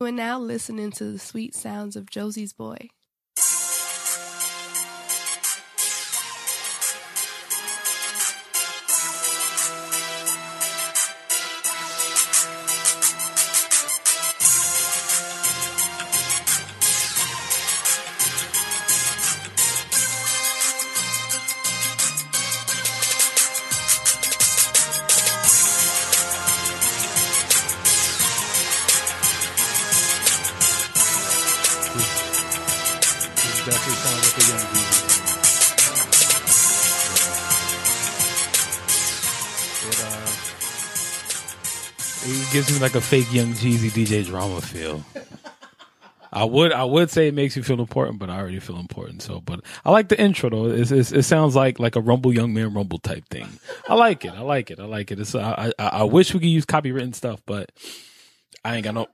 You are now listening to the sweet sounds of Josie's Boy. Like a fake young Jeezy DJ drama feel. I would I would say it makes you feel important, but I already feel important. So, but I like the intro though. It's, it's, it sounds like like a Rumble Young Man Rumble type thing. I like it. I like it. I like it. It's I I, I wish we could use copywritten stuff, but I ain't got no.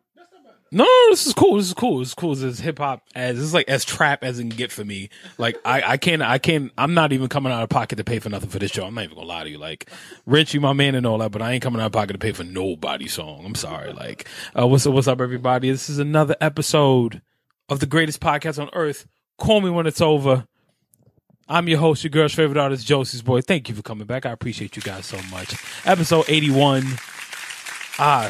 No, this is cool. This is cool. This is cool. This is hip hop as this is like as trap as it can get for me. Like I, I can't, I can't. I'm not even coming out of pocket to pay for nothing for this show. I'm not even gonna lie to you. Like Richie, my man and all that, but I ain't coming out of pocket to pay for nobody song. I'm sorry. Like, uh, what's up? What's up, everybody? This is another episode of the greatest podcast on earth. Call me when it's over. I'm your host, your girl's favorite artist, Josie's boy. Thank you for coming back. I appreciate you guys so much. Episode 81. Ah,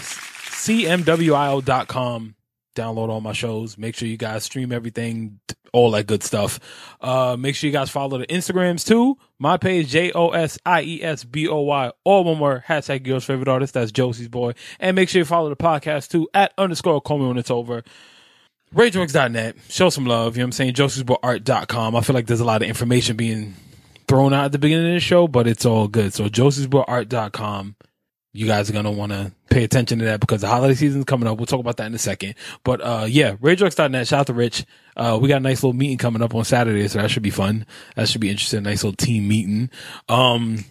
cmwio.com. Download all my shows. Make sure you guys stream everything, all that good stuff. Uh, make sure you guys follow the Instagrams too. My page, J O S I E S B O Y, all one word, hashtag girl's favorite artist. That's Josie's boy. And make sure you follow the podcast too at underscore me when it's over. RageWorks.net. Show some love. You know what I'm saying? JosiesBoyArt.com. I feel like there's a lot of information being thrown out at the beginning of the show, but it's all good. So JosiesBoyArt.com you guys are gonna want to pay attention to that because the holiday season is coming up. We'll talk about that in a second. But uh, yeah, RageWorks.net. Shout out to Rich. Uh, we got a nice little meeting coming up on Saturday, so that should be fun. That should be interesting. Nice little team meeting. Um,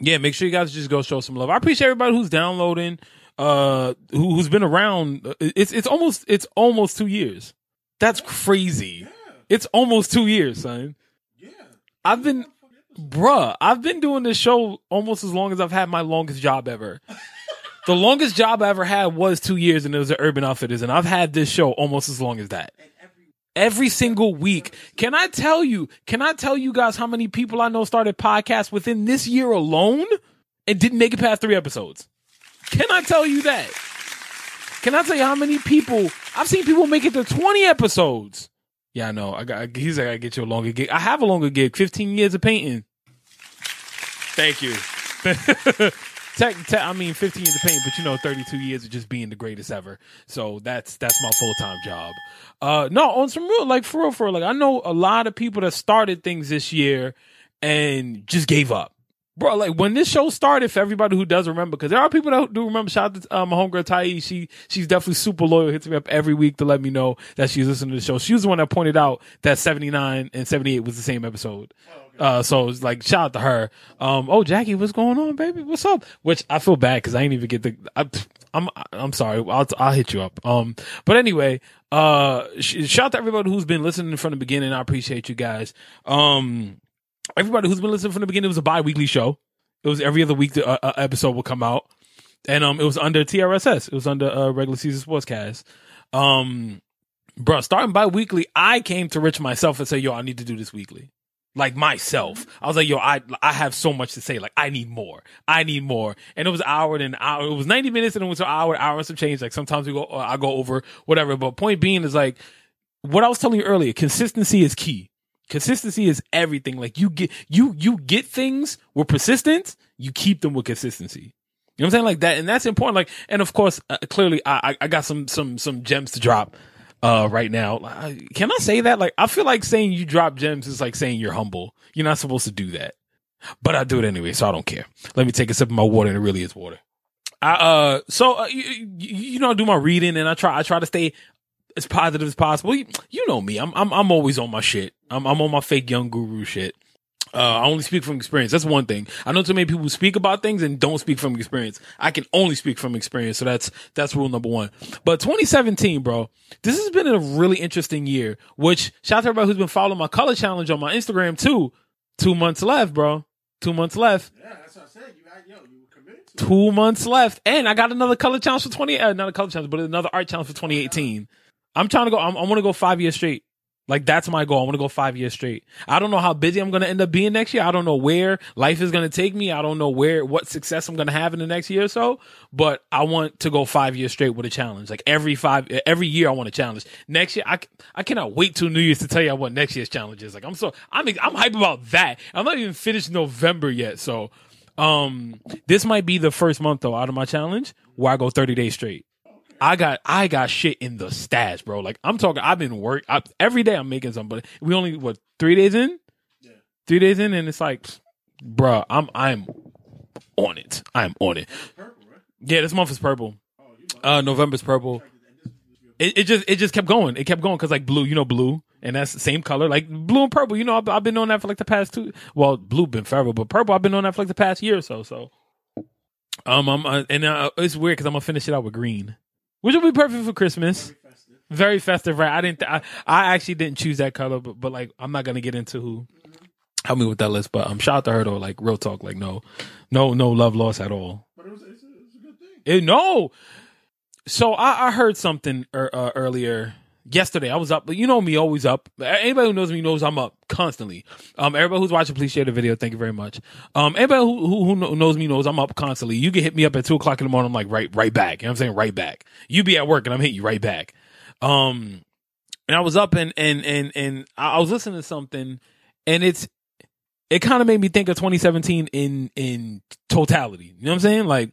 yeah, make sure you guys just go show some love. I appreciate everybody who's downloading. Uh, who, who's been around? It's it's almost it's almost two years. That's crazy. It's almost two years, son. Yeah. I've been bruh, I've been doing this show almost as long as I've had my longest job ever. the longest job I ever had was two years, and it was at Urban Outfitters, and I've had this show almost as long as that. Every single week. Can I tell you? Can I tell you guys how many people I know started podcasts within this year alone and didn't make it past three episodes? Can I tell you that? Can I tell you how many people I've seen people make it to twenty episodes? Yeah, I know. I got. He's like, I get you a longer gig. I have a longer gig. Fifteen years of painting. Thank you. tech, tech, I mean, fifteen years of painting, but you know, thirty-two years of just being the greatest ever. So that's that's my full-time job. Uh, no, on some real, like for real, for real, like I know a lot of people that started things this year and just gave up. Bro, like when this show started, for everybody who does remember, because there are people that do remember. Shout out to uh, my homegirl Tai. She she's definitely super loyal. Hits me up every week to let me know that she's listening to the show. She was the one that pointed out that seventy nine and seventy eight was the same episode. Uh, so it's like shout out to her. Um, oh Jackie, what's going on, baby? What's up? Which I feel bad because I ain't even get the. I, I'm I'm sorry. I'll I'll hit you up. Um, but anyway, uh, sh- shout out to everybody who's been listening from the beginning. I appreciate you guys. Um, everybody who's been listening from the beginning, it was a bi-weekly show. It was every other week the uh, uh, episode will come out. And um it was under TRSS. It was under uh, regular season sportscast. Um bro, starting bi-weekly, I came to Rich myself and said, "Yo, I need to do this weekly." Like myself. I was like, "Yo, I I have so much to say. Like I need more. I need more." And it was an hour and an hour. It was 90 minutes and it was an hour, hour and some change. Like sometimes we go uh, I go over whatever, but point being is like what I was telling you earlier, consistency is key consistency is everything. Like you get you you get things with persistence, you keep them with consistency. You know what I'm saying? Like that, and that's important. Like, and of course, uh, clearly, I I got some some some gems to drop uh right now. Can I say that? Like, I feel like saying you drop gems is like saying you're humble. You're not supposed to do that, but I do it anyway, so I don't care. Let me take a sip of my water, and it really is water. I uh, so uh, you, you know, I do my reading, and I try I try to stay as positive as possible. You, you know me. I'm I'm I'm always on my shit. I'm I'm on my fake young guru shit. Uh, I only speak from experience. That's one thing. I know too many people speak about things and don't speak from experience. I can only speak from experience. So that's, that's rule number one. But 2017, bro, this has been a really interesting year, which shout out to everybody who's been following my color challenge on my Instagram too. Two months left, bro. Two months left. Yeah, that's what I said. You, had- yo, you were committed two months left, and I got another color challenge for twenty. Uh, not a color challenge, but another art challenge for twenty eighteen. I'm trying to go. I'm, I want to go five years straight. Like that's my goal. I want to go five years straight. I don't know how busy I'm going to end up being next year. I don't know where life is going to take me. I don't know where what success I'm going to have in the next year or so. But I want to go five years straight with a challenge. Like every five, every year I want a challenge. Next year, I I cannot wait till New Year's to tell you what next year's challenge is. Like I'm so I'm I'm hype about that. I'm not even finished November yet. So, um, this might be the first month though out of my challenge where I go 30 days straight. I got I got shit in the stash, bro. Like I'm talking, I've been work I, every day. I'm making something, but we only what three days in, yeah, three days in, and it's like, bro, I'm I'm on it. I'm on it. Purple, right? Yeah, this month is purple. Oh, uh, November's purple. It, it just it just kept going. It kept going because like blue, you know, blue, and that's the same color, like blue and purple. You know, I've, I've been on that for like the past two. Well, blue been forever, but purple I've been on that for like the past year or so. So, um, I'm uh, and uh, it's weird because I'm gonna finish it out with green which will be perfect for Christmas. Very festive, Very festive right? I didn't. I, I actually didn't choose that color, but but like I'm not gonna get into who help me with that list. But I'm um, shout out to her though. Like real talk, like no, no, no love loss at all. But it was, it's a, it's a good thing. It, no. So I, I heard something er, uh, earlier yesterday I was up, but you know me, always up. Anybody who knows me knows I'm up constantly. Um, everybody who's watching, please share the video. Thank you very much. Um, everybody who, who, who knows me knows I'm up constantly. You can hit me up at two o'clock in the morning. I'm like, right, right back. You know what I'm saying? Right back. You be at work and I'm hitting you right back. Um, and I was up and, and, and, and I was listening to something and it's, it kind of made me think of 2017 in, in totality. You know what I'm saying? Like,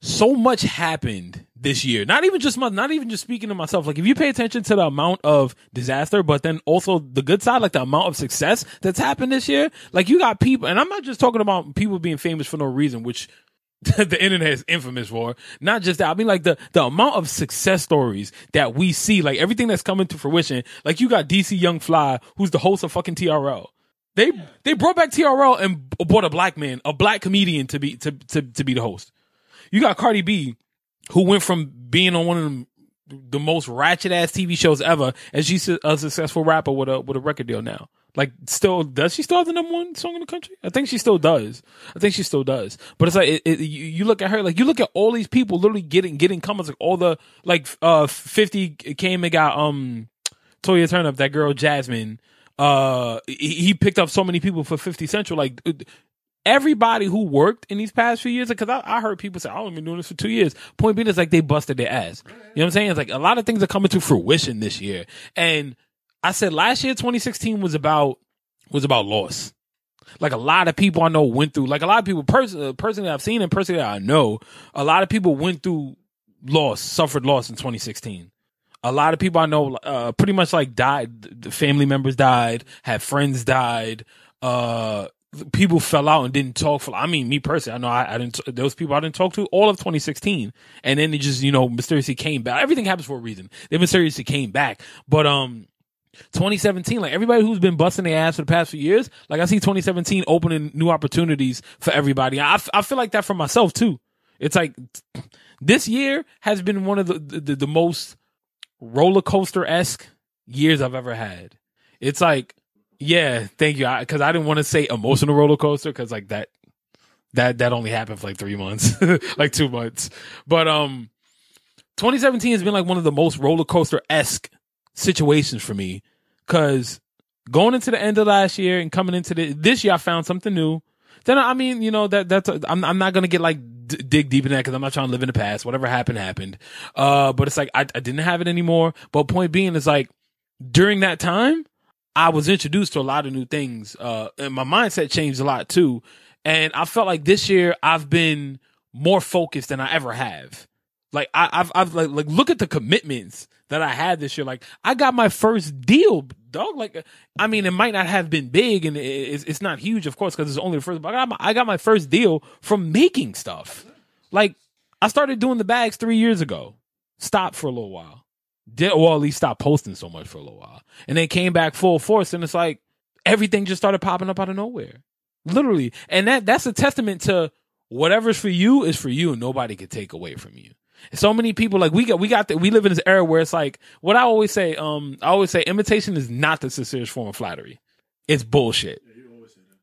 so much happened this year. Not even just my, not even just speaking to myself. Like if you pay attention to the amount of disaster, but then also the good side, like the amount of success that's happened this year. Like you got people, and I'm not just talking about people being famous for no reason, which the internet is infamous for. Not just that. I mean, like the the amount of success stories that we see, like everything that's coming to fruition. Like you got DC Young Fly, who's the host of fucking TRL. They they brought back TRL and brought a black man, a black comedian to be to to to be the host. You got Cardi B, who went from being on one of them, the most ratchet ass TV shows ever, and she's a successful rapper with a with a record deal now. Like, still does she still have the number one song in the country? I think she still does. I think she still does. But it's like it, it, you, look at her, like you look at all these people literally getting getting comments, like all the like uh fifty came and got um Toya Turn up that girl Jasmine. Uh, he, he picked up so many people for Fifty Central. Like everybody who worked in these past few years, because I, I, heard people say, "I've been doing this for two years." Point being is like they busted their ass. You know what I'm saying? It's like a lot of things are coming to fruition this year. And I said last year, 2016 was about was about loss. Like a lot of people I know went through, like a lot of people, person, personally I've seen and personally I know, a lot of people went through loss, suffered loss in 2016 a lot of people I know uh, pretty much like died. Family members died, had friends died. Uh, people fell out and didn't talk for. I mean, me personally, I know I, I didn't. Those people I didn't talk to all of 2016, and then they just you know mysteriously came back. Everything happens for a reason. They mysteriously came back, but um. 2017, like everybody who's been busting their ass for the past few years, like I see 2017 opening new opportunities for everybody. I, I feel like that for myself too. It's like this year has been one of the, the, the most roller coaster esque years I've ever had. It's like yeah, thank you. Because I, I, didn't want to say emotional roller coaster because like that, that that only happened for like three months, like two months. But um, 2017 has been like one of the most roller coaster esque situations for me because going into the end of last year and coming into the, this year, I found something new. Then I mean, you know that that's I'm I'm not gonna get like d- dig deep in that because I'm not trying to live in the past. Whatever happened happened. Uh, but it's like I, I didn't have it anymore. But point being is like during that time I was introduced to a lot of new things, uh, and my mindset changed a lot too. And I felt like this year I've been more focused than I ever have. Like I, have I've like, like look at the commitments that I had this year. Like I got my first deal, dog. Like I mean, it might not have been big, and it's, it's not huge, of course, because it's only the first. But I got my, I got my first deal from making stuff. Like I started doing the bags three years ago. Stopped for a little while did or at least stop posting so much for a little while. And then came back full force and it's like everything just started popping up out of nowhere. Literally. And that that's a testament to whatever's for you is for you and nobody can take away from you. So many people like we got we got the, we live in this era where it's like what I always say um I always say imitation is not the sincerest form of flattery. It's bullshit.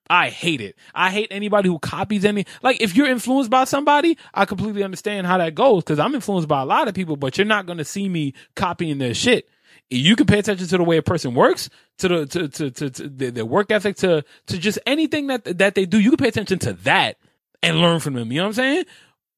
I hate it. I hate anybody who copies any. Like, if you're influenced by somebody, I completely understand how that goes because I'm influenced by a lot of people, but you're not going to see me copying their shit. You can pay attention to the way a person works, to the to to to, to their, work ethic, to to just anything that that they do. You can pay attention to that and learn from them. You know what I'm saying?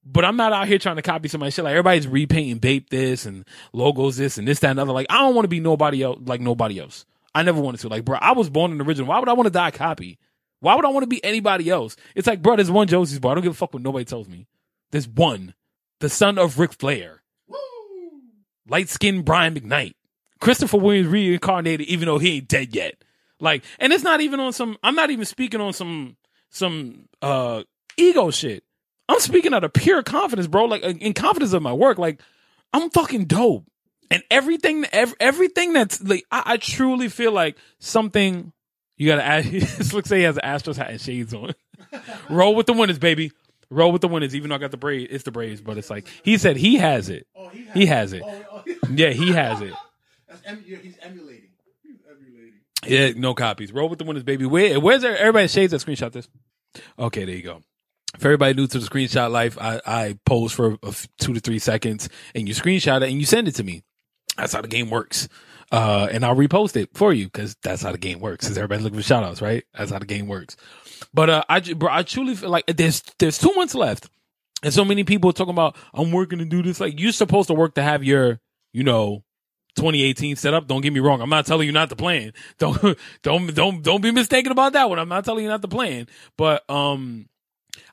But I'm not out here trying to copy somebody shit. Like everybody's repainting Bape this and logos this and this, that, and other. Like I don't want to be nobody else like nobody else. I never wanted to. Like, bro, I was born an original. Why would I want to die a copy? Why would I want to be anybody else? It's like, bro, there's one Josie's boy. I don't give a fuck what nobody tells me. There's one. The son of Ric Flair. Light skinned Brian McKnight. Christopher Williams reincarnated, even though he ain't dead yet. Like, and it's not even on some, I'm not even speaking on some, some, uh, ego shit. I'm speaking out of pure confidence, bro. Like, in confidence of my work. Like, I'm fucking dope. And everything, every, everything that's like, I, I truly feel like something you gotta ask. this looks like he has an Astros hat and shades on. Roll with the winners, baby. Roll with the winners. Even though I got the Braves, it's the Braves, but it's like he said he has it. Oh, he has, He has it. Oh, oh, oh. Yeah, he has it. That's em- yeah, he's emulating. He's emulating. Yeah, no copies. Roll with the winners, baby. Where, where's everybody shades that screenshot this? Okay, there you go. For everybody new to the screenshot life, I, I pose for a f- two to three seconds and you screenshot it and you send it to me. That's how the game works. Uh, and I'll repost it for you because that's how the game works. Cause everybody's looking for shout outs, right? That's how the game works. But, uh, I, bro, I truly feel like there's, there's two months left. And so many people talking about, I'm working to do this. Like you're supposed to work to have your, you know, 2018 set up. Don't get me wrong. I'm not telling you not to plan. Don't, don't, don't, don't be mistaken about that one. I'm not telling you not to plan, but, um,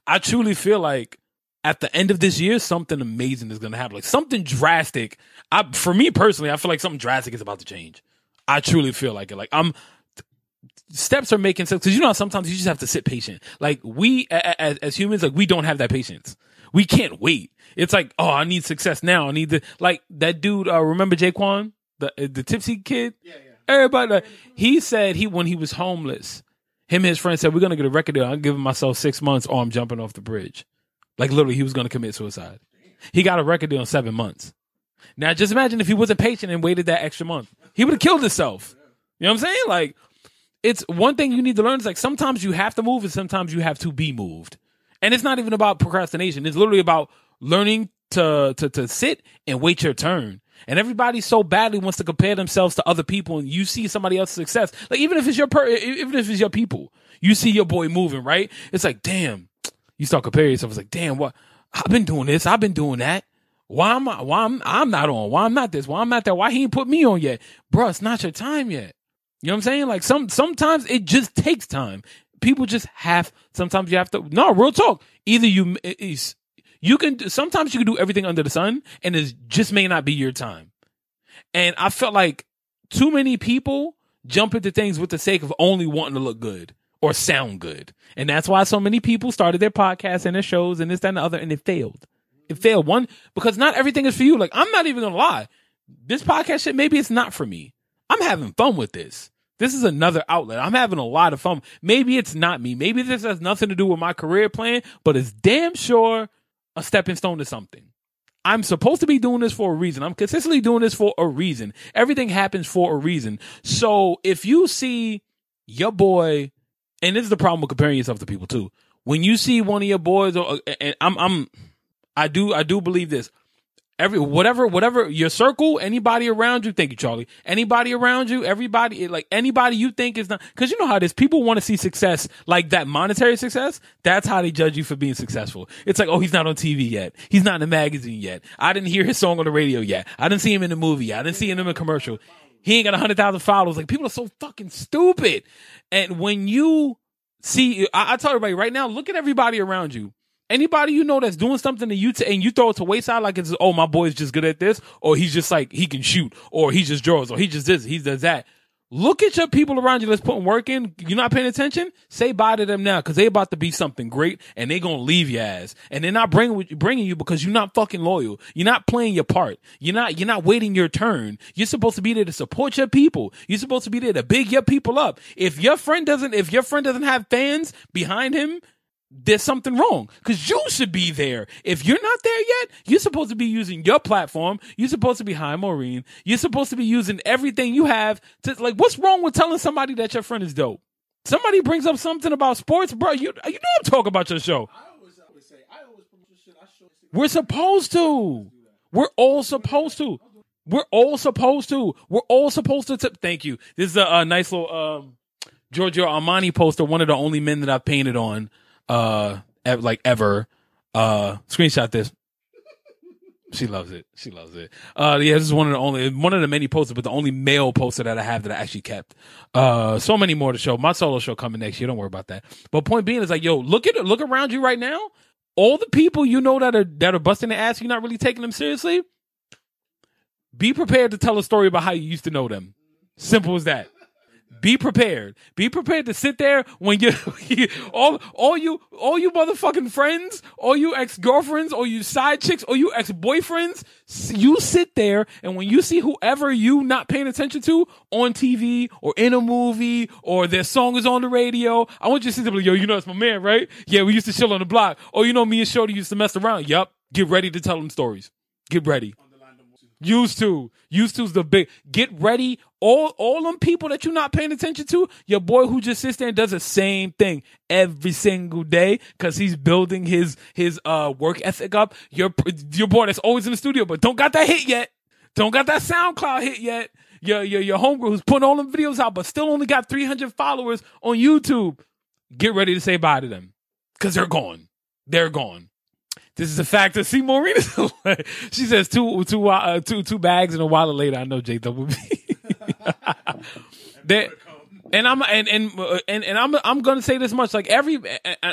I truly feel like at the end of this year, something amazing is going to happen. Like something drastic. I, for me personally, I feel like something drastic is about to change. I truly feel like it. Like I'm, steps are making sense because you know how sometimes you just have to sit patient. Like we as, as humans, like we don't have that patience. We can't wait. It's like, oh, I need success now. I need to like that dude. Uh, remember Jaquan, the the tipsy kid. Yeah, yeah. Everybody, like, he said he when he was homeless, him and his friend said, "We're gonna get a record deal. I'm giving myself six months, or I'm jumping off the bridge." Like literally, he was gonna commit suicide. He got a record deal in seven months. Now, just imagine if he wasn't patient and waited that extra month, he would have killed himself. You know what I'm saying? Like, it's one thing you need to learn is like sometimes you have to move, and sometimes you have to be moved. And it's not even about procrastination. It's literally about learning to to to sit and wait your turn. And everybody so badly wants to compare themselves to other people, and you see somebody else's success. Like even if it's your per, even if it's your people, you see your boy moving, right? It's like, damn. You start comparing yourself. It's like, damn, what? I've been doing this. I've been doing that. Why am I? Why I'm I'm not on? Why I'm not this? Why I'm not that? Why he ain't put me on yet, bro? It's not your time yet. You know what I'm saying? Like some sometimes it just takes time. People just have. Sometimes you have to. No, real talk. Either you is you can. Sometimes you can do everything under the sun, and it just may not be your time. And I felt like too many people jump into things with the sake of only wanting to look good or sound good, and that's why so many people started their podcasts and their shows and this, that, and the other, and it failed. It failed one because not everything is for you. Like I'm not even gonna lie, this podcast shit maybe it's not for me. I'm having fun with this. This is another outlet. I'm having a lot of fun. Maybe it's not me. Maybe this has nothing to do with my career plan, but it's damn sure a stepping stone to something. I'm supposed to be doing this for a reason. I'm consistently doing this for a reason. Everything happens for a reason. So if you see your boy, and this is the problem with comparing yourself to people too. When you see one of your boys, or and I'm, I'm, I do, I do believe this. Every whatever, whatever your circle, anybody around you, thank you, Charlie. Anybody around you, everybody, like anybody you think is not, because you know how it is. People want to see success, like that monetary success. That's how they judge you for being successful. It's like, oh, he's not on TV yet. He's not in a magazine yet. I didn't hear his song on the radio yet. I didn't see him in the movie. yet. I didn't see him in a commercial. He ain't got a hundred thousand followers. Like people are so fucking stupid. And when you see, I, I tell everybody right now, look at everybody around you. Anybody you know that's doing something to you and you throw it to wayside like it's oh my boy's just good at this or he's just like he can shoot or he just draws or he just this he does that. Look at your people around you that's putting work in. You're not paying attention. Say bye to them now because they about to be something great and they gonna leave your ass and they're not bringing bringing you because you're not fucking loyal. You're not playing your part. You're not you're not waiting your turn. You're supposed to be there to support your people. You're supposed to be there to big your people up. If your friend doesn't if your friend doesn't have fans behind him, there's something wrong because you should be there. If you're not there yet, you're supposed to be using your platform. You're supposed to be high Maureen. You're supposed to be using everything you have to like. What's wrong with telling somebody that your friend is dope? Somebody brings up something about sports, bro. You you know I'm talking about your show. I always, I always say, I always promote your shit. I show. We're supposed to. We're all supposed to. We're all supposed to. We're all supposed to. T- Thank you. This is a, a nice little um, Giorgio Armani poster. One of the only men that I've painted on, uh, ev- like ever. Uh, screenshot this. She loves it. She loves it. Uh, yeah, this is one of the only, one of the many posters, but the only male poster that I have that I actually kept. Uh, so many more to show. My solo show coming next year. Don't worry about that. But point being is like, yo, look at it. Look around you right now. All the people you know that are, that are busting their ass, you're not really taking them seriously. Be prepared to tell a story about how you used to know them. Simple as that. Be prepared. Be prepared to sit there when you all all you all you motherfucking friends, all you ex girlfriends, all you side chicks, all you ex boyfriends. You sit there and when you see whoever you not paying attention to on TV or in a movie or their song is on the radio, I want you to sit there, like, yo, you know that's my man, right? Yeah, we used to chill on the block. Oh, you know me and Shorty used to mess around. Yup. Get ready to tell them stories. Get ready. Used to. Used to's the big. Get ready. All all them people that you're not paying attention to, your boy who just sits there and does the same thing every single day because he's building his his uh work ethic up. Your your boy that's always in the studio but don't got that hit yet. Don't got that SoundCloud hit yet. Your your your homegirl who's putting all them videos out but still only got 300 followers on YouTube. Get ready to say bye to them because they're gone. They're gone. This is a fact of C. Maureen. she says two, two, uh, two, two bags and a wallet later. I know J double B. That, and I'm and and and and I'm I'm gonna say this much. Like every,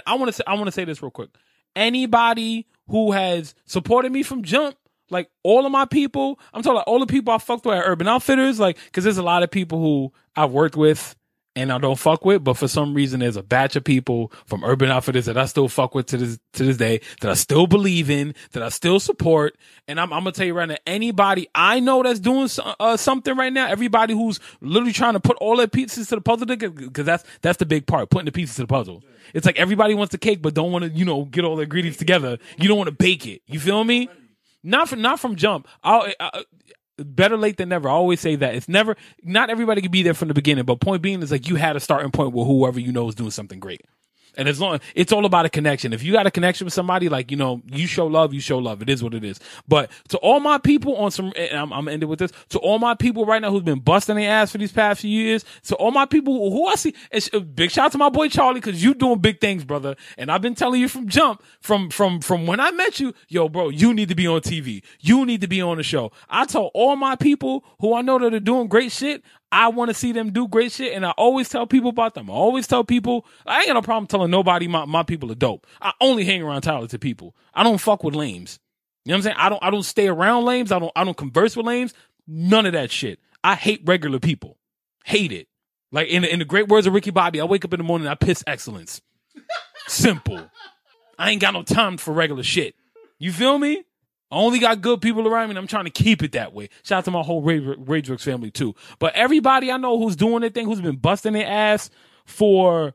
I- want to say I want to say this real quick. Anybody who has supported me from jump, like all of my people, I'm talking like all the people I fucked with at Urban Outfitters, like because there's a lot of people who I've worked with and I don't fuck with, but for some reason there's a batch of people from Urban Outfitters that I still fuck with to this to this day, that I still believe in, that I still support. And I'm, I'm gonna tell you right now, anybody I know that's doing so- uh, something right now, everybody who's literally trying to put all their pieces to the puzzle, because that's that's the big part, putting the pieces to the puzzle. It's like everybody wants the cake, but don't want to, you know, get all the ingredients together. You don't want to bake it. You feel me? Not from not from jump. I'll, I, better late than never. I always say that it's never. Not everybody can be there from the beginning, but point being is like you had a starting point with whoever you know is doing something great. And as long it's all about a connection. If you got a connection with somebody, like you know, you show love, you show love. It is what it is. But to all my people on some, I'm, I'm ending with this. To all my people right now who's been busting their ass for these past few years. To all my people who I see, a uh, big shout out to my boy Charlie because you doing big things, brother. And I've been telling you from jump, from from from when I met you, yo, bro, you need to be on TV. You need to be on the show. I told all my people who I know that are doing great shit. I want to see them do great shit, and I always tell people about them. I always tell people I ain't got no problem telling nobody my, my people are dope. I only hang around talented people. I don't fuck with lames. You know what I'm saying? I don't I don't stay around lames. I don't I don't converse with lames. None of that shit. I hate regular people. Hate it. Like in the, in the great words of Ricky Bobby, I wake up in the morning, I piss excellence. Simple. I ain't got no time for regular shit. You feel me? I only got good people around me and I'm trying to keep it that way. Shout out to my whole Rage Rageworks family too. But everybody I know who's doing their thing, who's been busting their ass for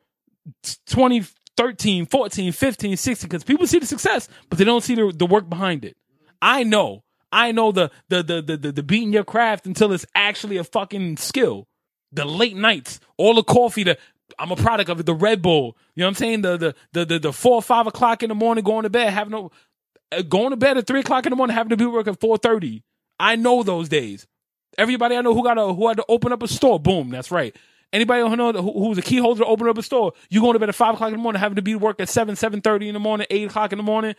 2013, 14, 15, 16, because people see the success, but they don't see the, the work behind it. I know. I know the, the, the, the, the, the beating your craft until it's actually a fucking skill. The late nights, all the coffee, the, I'm a product of it. The Red Bull, you know what I'm saying? The the the the, the four or five o'clock in the morning, going to bed, having no, Uh, going to bed at three o'clock in the morning, having to be work at four thirty. I know those days. Everybody I know who got who had to open up a store, boom, that's right. Anybody who know who, who's a key holder to open up a store, you going to bed at five o'clock in the morning, having to be work at seven, seven thirty in the morning, eight o'clock in the morning.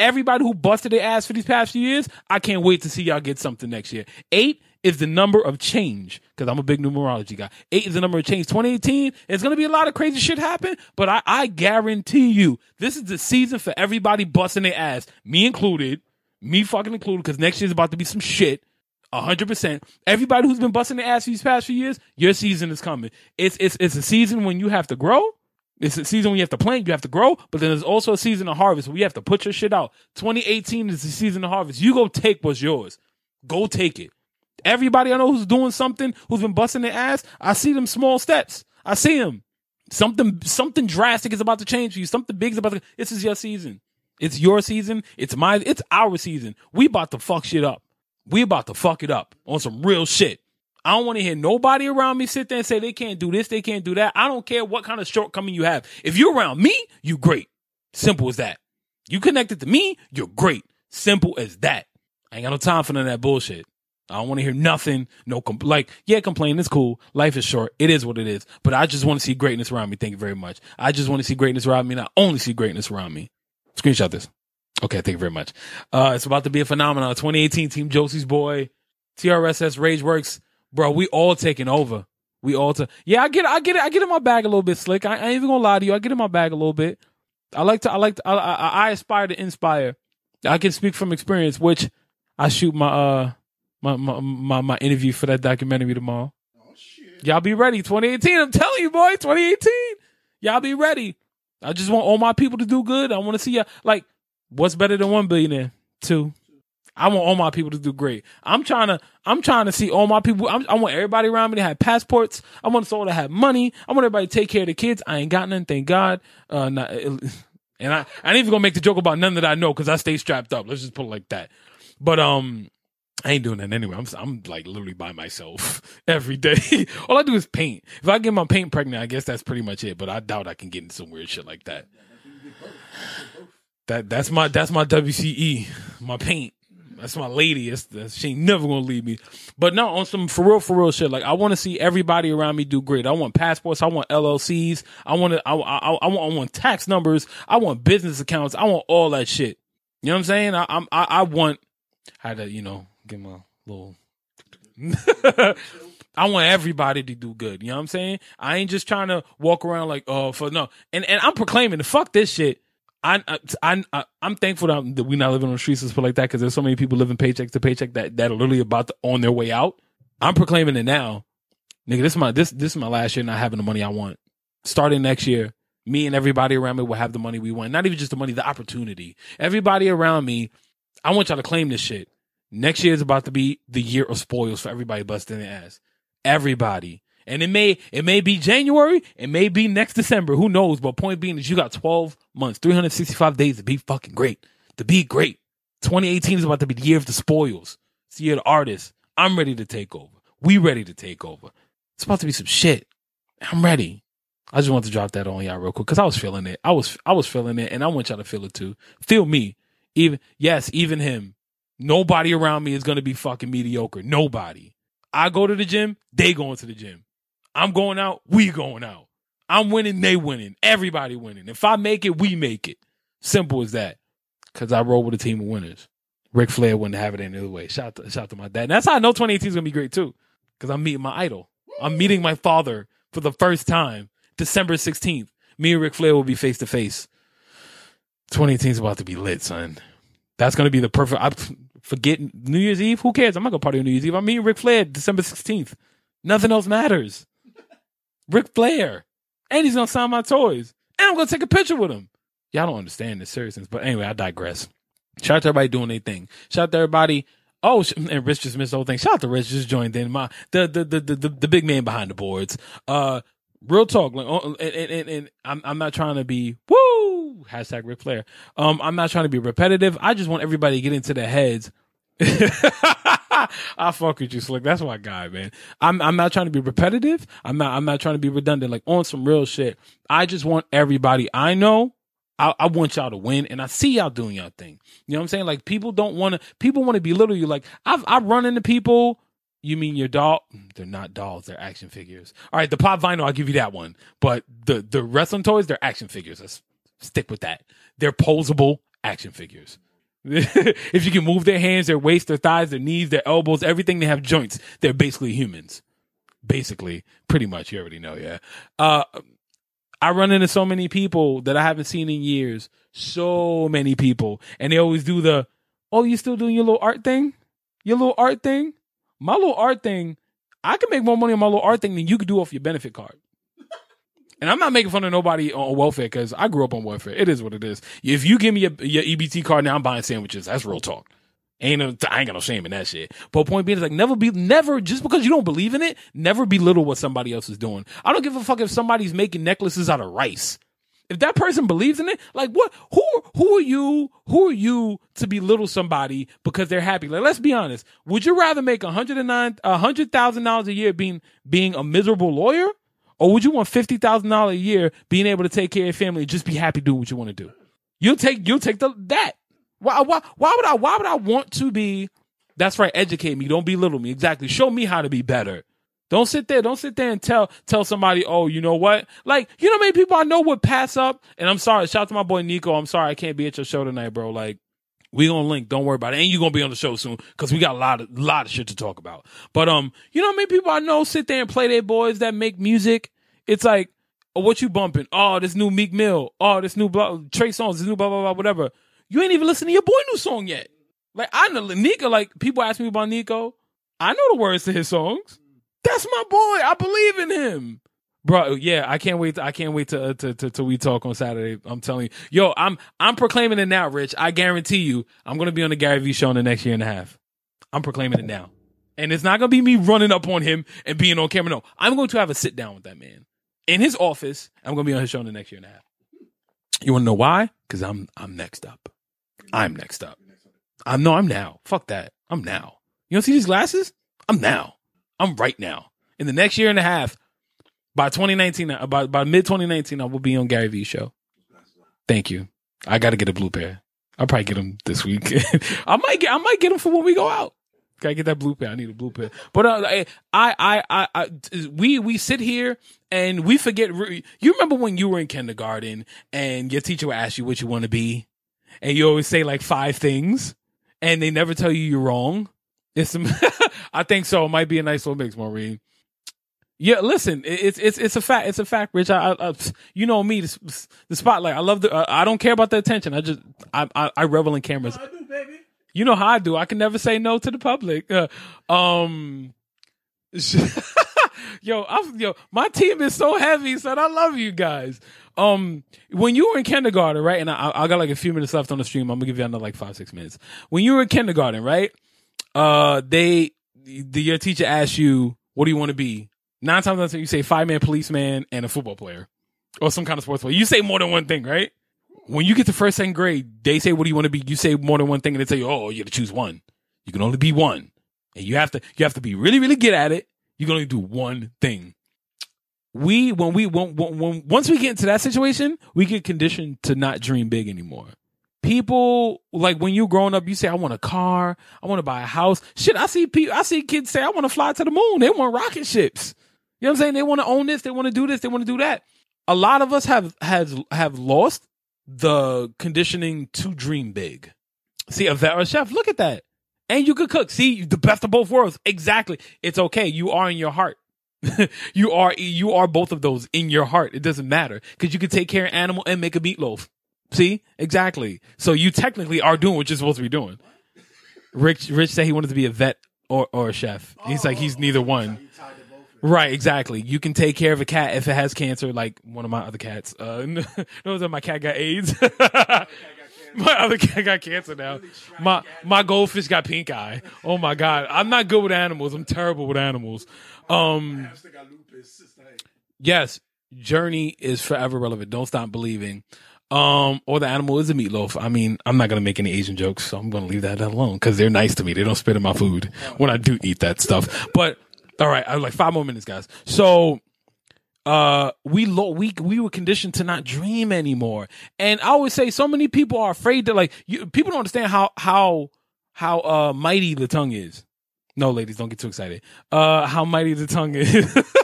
Everybody who busted their ass for these past few years, I can't wait to see y'all get something next year. Eight is the number of change because I'm a big numerology guy. Eight is the number of change. 2018 it's going to be a lot of crazy shit happen, but I, I guarantee you this is the season for everybody busting their ass, me included, me fucking included, because next year's about to be some shit. hundred percent. Everybody who's been busting their ass these past few years, your season is coming. It's it's it's a season when you have to grow. It's a season when you have to plant, you have to grow, but then there's also a season of harvest where you have to put your shit out. 2018 is the season of harvest. You go take what's yours. Go take it. Everybody I know who's doing something, who's been busting their ass, I see them small steps. I see them. Something something drastic is about to change for you. Something big is about to. This is your season. It's your season. It's my. It's our season. We about to fuck shit up. We about to fuck it up on some real shit. I don't want to hear nobody around me sit there and say they can't do this, they can't do that. I don't care what kind of shortcoming you have. If you're around me, you great. Simple as that. You connected to me, you're great. Simple as that. I ain't got no time for none of that bullshit. I don't want to hear nothing. No, like, yeah, complain is cool. Life is short. It is what it is. But I just want to see greatness around me. Thank you very much. I just want to see greatness around me. And I only see greatness around me. Screenshot this. Okay, thank you very much. Uh, it's about to be a phenomenon. 2018 Team Josie's boy, TRSS Rageworks, bro. We all taking over. We all to yeah. I get I get. I get in my bag a little bit slick. I, I ain't even gonna lie to you. I get in my bag a little bit. I like to. I like to. I, I, I aspire to inspire. I can speak from experience, which I shoot my uh my my my, my interview for that documentary tomorrow. Oh shit. Y'all be ready. 2018. I'm telling you, boy. 2018. Y'all be ready. I just want all my people to do good. I want to see ya. Like, what's better than one billionaire? Two. I want all my people to do great. I'm trying to. I'm trying to see all my people. I'm, I want everybody around me to have passports. I want us all to have money. I want everybody to take care of the kids. I ain't got none, thank God. Uh, not, and I, I ain't even gonna make the joke about none that I know because I stay strapped up. Let's just put it like that. But um, I ain't doing that anyway. I'm I'm like literally by myself every day. All I do is paint. If I get my paint pregnant, I guess that's pretty much it. But I doubt I can get into some weird shit like that. That that's my that's my WCW, my paint. That's my lady. That's, that's, she ain't never gonna leave me. But no, on some for real, for real shit. Like I want to see everybody around me do great. I want passports. I want LLCs. I want. I, I, I want. I want tax numbers. I want business accounts. I want all that shit. You know what I'm saying? I, I'm. I, I want. How to you know get my little. I want everybody to do good. You know what I'm saying? I ain't just trying to walk around like, oh, for no. And and I'm proclaiming, the fuck this shit. I, I, I, I'm thankful that, that we're not living on the streets and stuff like that because there's so many people living paycheck to paycheck that, that are literally about to on their way out. I'm proclaiming it now. Nigga, this is my, this, this is my last year not having the money I want. Starting next year, me and everybody around me will have the money we want. Not even just the money, the opportunity. Everybody around me, I want y'all to claim this shit. Next year is about to be the year of spoils for everybody busting their ass. Everybody. And it may it may be January, it may be next December, who knows? But point being is you got 12 months, 365 days to be fucking great. To be great. 2018 is about to be the year of the spoils. It's the year of the artists. I'm ready to take over. We ready to take over. It's about to be some shit. I'm ready. I just want to drop that on y'all real quick because I was feeling it. I was I was feeling it, and I want y'all to feel it too. Feel me. Even yes, even him. Nobody around me is gonna be fucking mediocre. Nobody. I go to the gym, they going to the gym. I'm going out, we going out. I'm winning, they winning. Everybody winning. If I make it, we make it. Simple as that. Cause I roll with a team of winners. Ric Flair wouldn't have it any other way. Shout out to, shout out to my dad. And that's how I know 2018 is gonna be great too. Cause I'm meeting my idol. I'm meeting my father for the first time. December 16th. Me and Ric Flair will be face to face. 2018 is about to be lit, son. That's gonna be the perfect. I forget New Year's Eve. Who cares? I'm not gonna party on New Year's Eve. I'm meeting Ric Flair December 16th. Nothing else matters. Ric Flair, and he's gonna sign my toys, and I'm gonna take a picture with him. Y'all don't understand the seriousness, but anyway, I digress. Shout out to everybody doing their thing. Shout out to everybody. Oh, and Rich just missed the whole thing. Shout out to Rich just joined in. My the the the the, the, the big man behind the boards. Uh, real talk. Like, and, and, and, and I'm I'm not trying to be woo hashtag Ric Flair. Um, I'm not trying to be repetitive. I just want everybody to get into their heads. I fuck with you, Slick. That's my guy, man. I'm I'm not trying to be repetitive. I'm not I'm not trying to be redundant. Like on some real shit. I just want everybody I know. I, I want y'all to win, and I see y'all doing y'all thing. You know what I'm saying? Like people don't want to. People want to belittle you. Like I've I've run into people. You mean your doll? They're not dolls. They're action figures. All right, the pop vinyl, I'll give you that one. But the the wrestling toys, they're action figures. Let's stick with that. They're posable action figures. if you can move their hands, their waist, their thighs, their knees, their elbows, everything, they have joints. They're basically humans. Basically, pretty much. You already know, yeah. Uh, I run into so many people that I haven't seen in years. So many people. And they always do the, oh, you still doing your little art thing? Your little art thing? My little art thing, I can make more money on my little art thing than you could do off your benefit card. And I'm not making fun of nobody on welfare because I grew up on welfare. It is what it is. If you give me your, your EBT card now, I'm buying sandwiches. That's real talk. Ain't no, I ain't got no shame in that shit. But point being is like never be, never, just because you don't believe in it, never belittle what somebody else is doing. I don't give a fuck if somebody's making necklaces out of rice. If that person believes in it, like what? Who who are you? Who are you to belittle somebody because they're happy? Like, let's be honest. Would you rather make a hundred and nine, a hundred thousand dollars a year being being a miserable lawyer, or would you want fifty thousand dollars a year being able to take care of your family and just be happy doing what you want to do? You'll take you'll take the that. Why why why would I why would I want to be? That's right. Educate me. Don't belittle me. Exactly. Show me how to be better. Don't sit there. Don't sit there and tell tell somebody, oh, you know what? Like, you know, many people I know would pass up. And I'm sorry. Shout out to my boy Nico. I'm sorry I can't be at your show tonight, bro. Like, we gonna link. Don't worry about it. And you gonna be on the show soon because we got a lot of lot of shit to talk about. But um, you know, many people I know sit there and play their boys that make music. It's like, oh, what you bumping? Oh, this new Meek Mill. Oh, this new blah, Trey Songz. This new blah blah blah whatever. You ain't even listened to your boy new song yet. Like I know Nico. Like people ask me about Nico. I know the words to his songs. That's my boy. I believe in him. Bro, yeah, I can't wait. I can't wait to, uh, to, to, to we talk on Saturday. I'm telling you, yo, I'm, I'm proclaiming it now, Rich. I guarantee you, I'm going to be on the Gary Vee show in the next year and a half. I'm proclaiming it now. And it's not going to be me running up on him and being on camera. No, I'm going to have a sit down with that man in his office. I'm going to be on his show in the next year and a half. You want to know why? Cause I'm, I'm next up. I'm next up. I'm no, I'm now. Fuck that. I'm now. You don't see these glasses? I'm now. I'm right now. In the next year and a half, by 2019, uh, by, by mid 2019, I will be on Gary Vee show. Thank you. I got to get a blue pair. I'll probably get them this week. I might get, I might get them for when we go out. Gotta get that blue pair. I need a blue pair. But uh, I, I, I, I, we, we sit here and we forget. You remember when you were in kindergarten and your teacher would ask you what you want to be, and you always say like five things, and they never tell you you're wrong. It's I think so. It might be a nice little mix, Maureen. Yeah, listen, it's it's it's a fact. It's a fact, Rich. I, I, you know me, the, the spotlight. I love the. Uh, I don't care about the attention. I just I I, I revel in cameras. I do, baby. You know how I do. I can never say no to the public. Uh, um, yo, I'm, yo, my team is so heavy, son. I love you guys. Um, when you were in kindergarten, right? And I, I got like a few minutes left on the stream. I'm gonna give you another like five, six minutes. When you were in kindergarten, right? Uh, they, the, your teacher asked you, "What do you want to be?" Nine times out of ten, you say fireman, policeman, and a football player, or some kind of sports player. You say more than one thing, right? When you get to first, second grade, they say, "What do you want to be?" You say more than one thing, and they tell you, "Oh, you have to choose one. You can only be one, and you have to you have to be really, really good at it. You can only do one thing." We when we when, when once we get into that situation, we get conditioned to not dream big anymore people like when you growing up, you say, I want a car, I want to buy a house. Shit, I see people, I see kids say, I want to fly to the moon. They want rocket ships. You know what I'm saying? They want to own this, they want to do this, they want to do that. A lot of us have has have lost the conditioning to dream big. See, a vet or chef, look at that. And you could cook. See, the best of both worlds. Exactly. It's okay. You are in your heart. you are you are both of those in your heart. It doesn't matter because you can take care of animal and make a meatloaf. See, exactly. So you technically are doing what you're supposed to be doing. Rich, Rich said he wanted to be a vet or, or a chef. He's like he's neither one. Right, exactly. You can take care of a cat if it has cancer, like one of my other cats. Uh, no, that my cat got AIDS. my other cat got cancer now. My my goldfish got pink eye. Oh my god, I'm not good with animals. I'm terrible with animals. Um, yes, journey is forever relevant. Don't stop believing um, or the animal is a meatloaf. I mean, I'm not gonna make any Asian jokes, so I'm gonna leave that alone because they're nice to me. They don't spit in my food when I do eat that stuff. But all right, I like five more minutes, guys. So, uh, we lo- we we were conditioned to not dream anymore, and I always say so many people are afraid to like. You, people don't understand how how how uh mighty the tongue is. No, ladies, don't get too excited. Uh, how mighty the tongue is.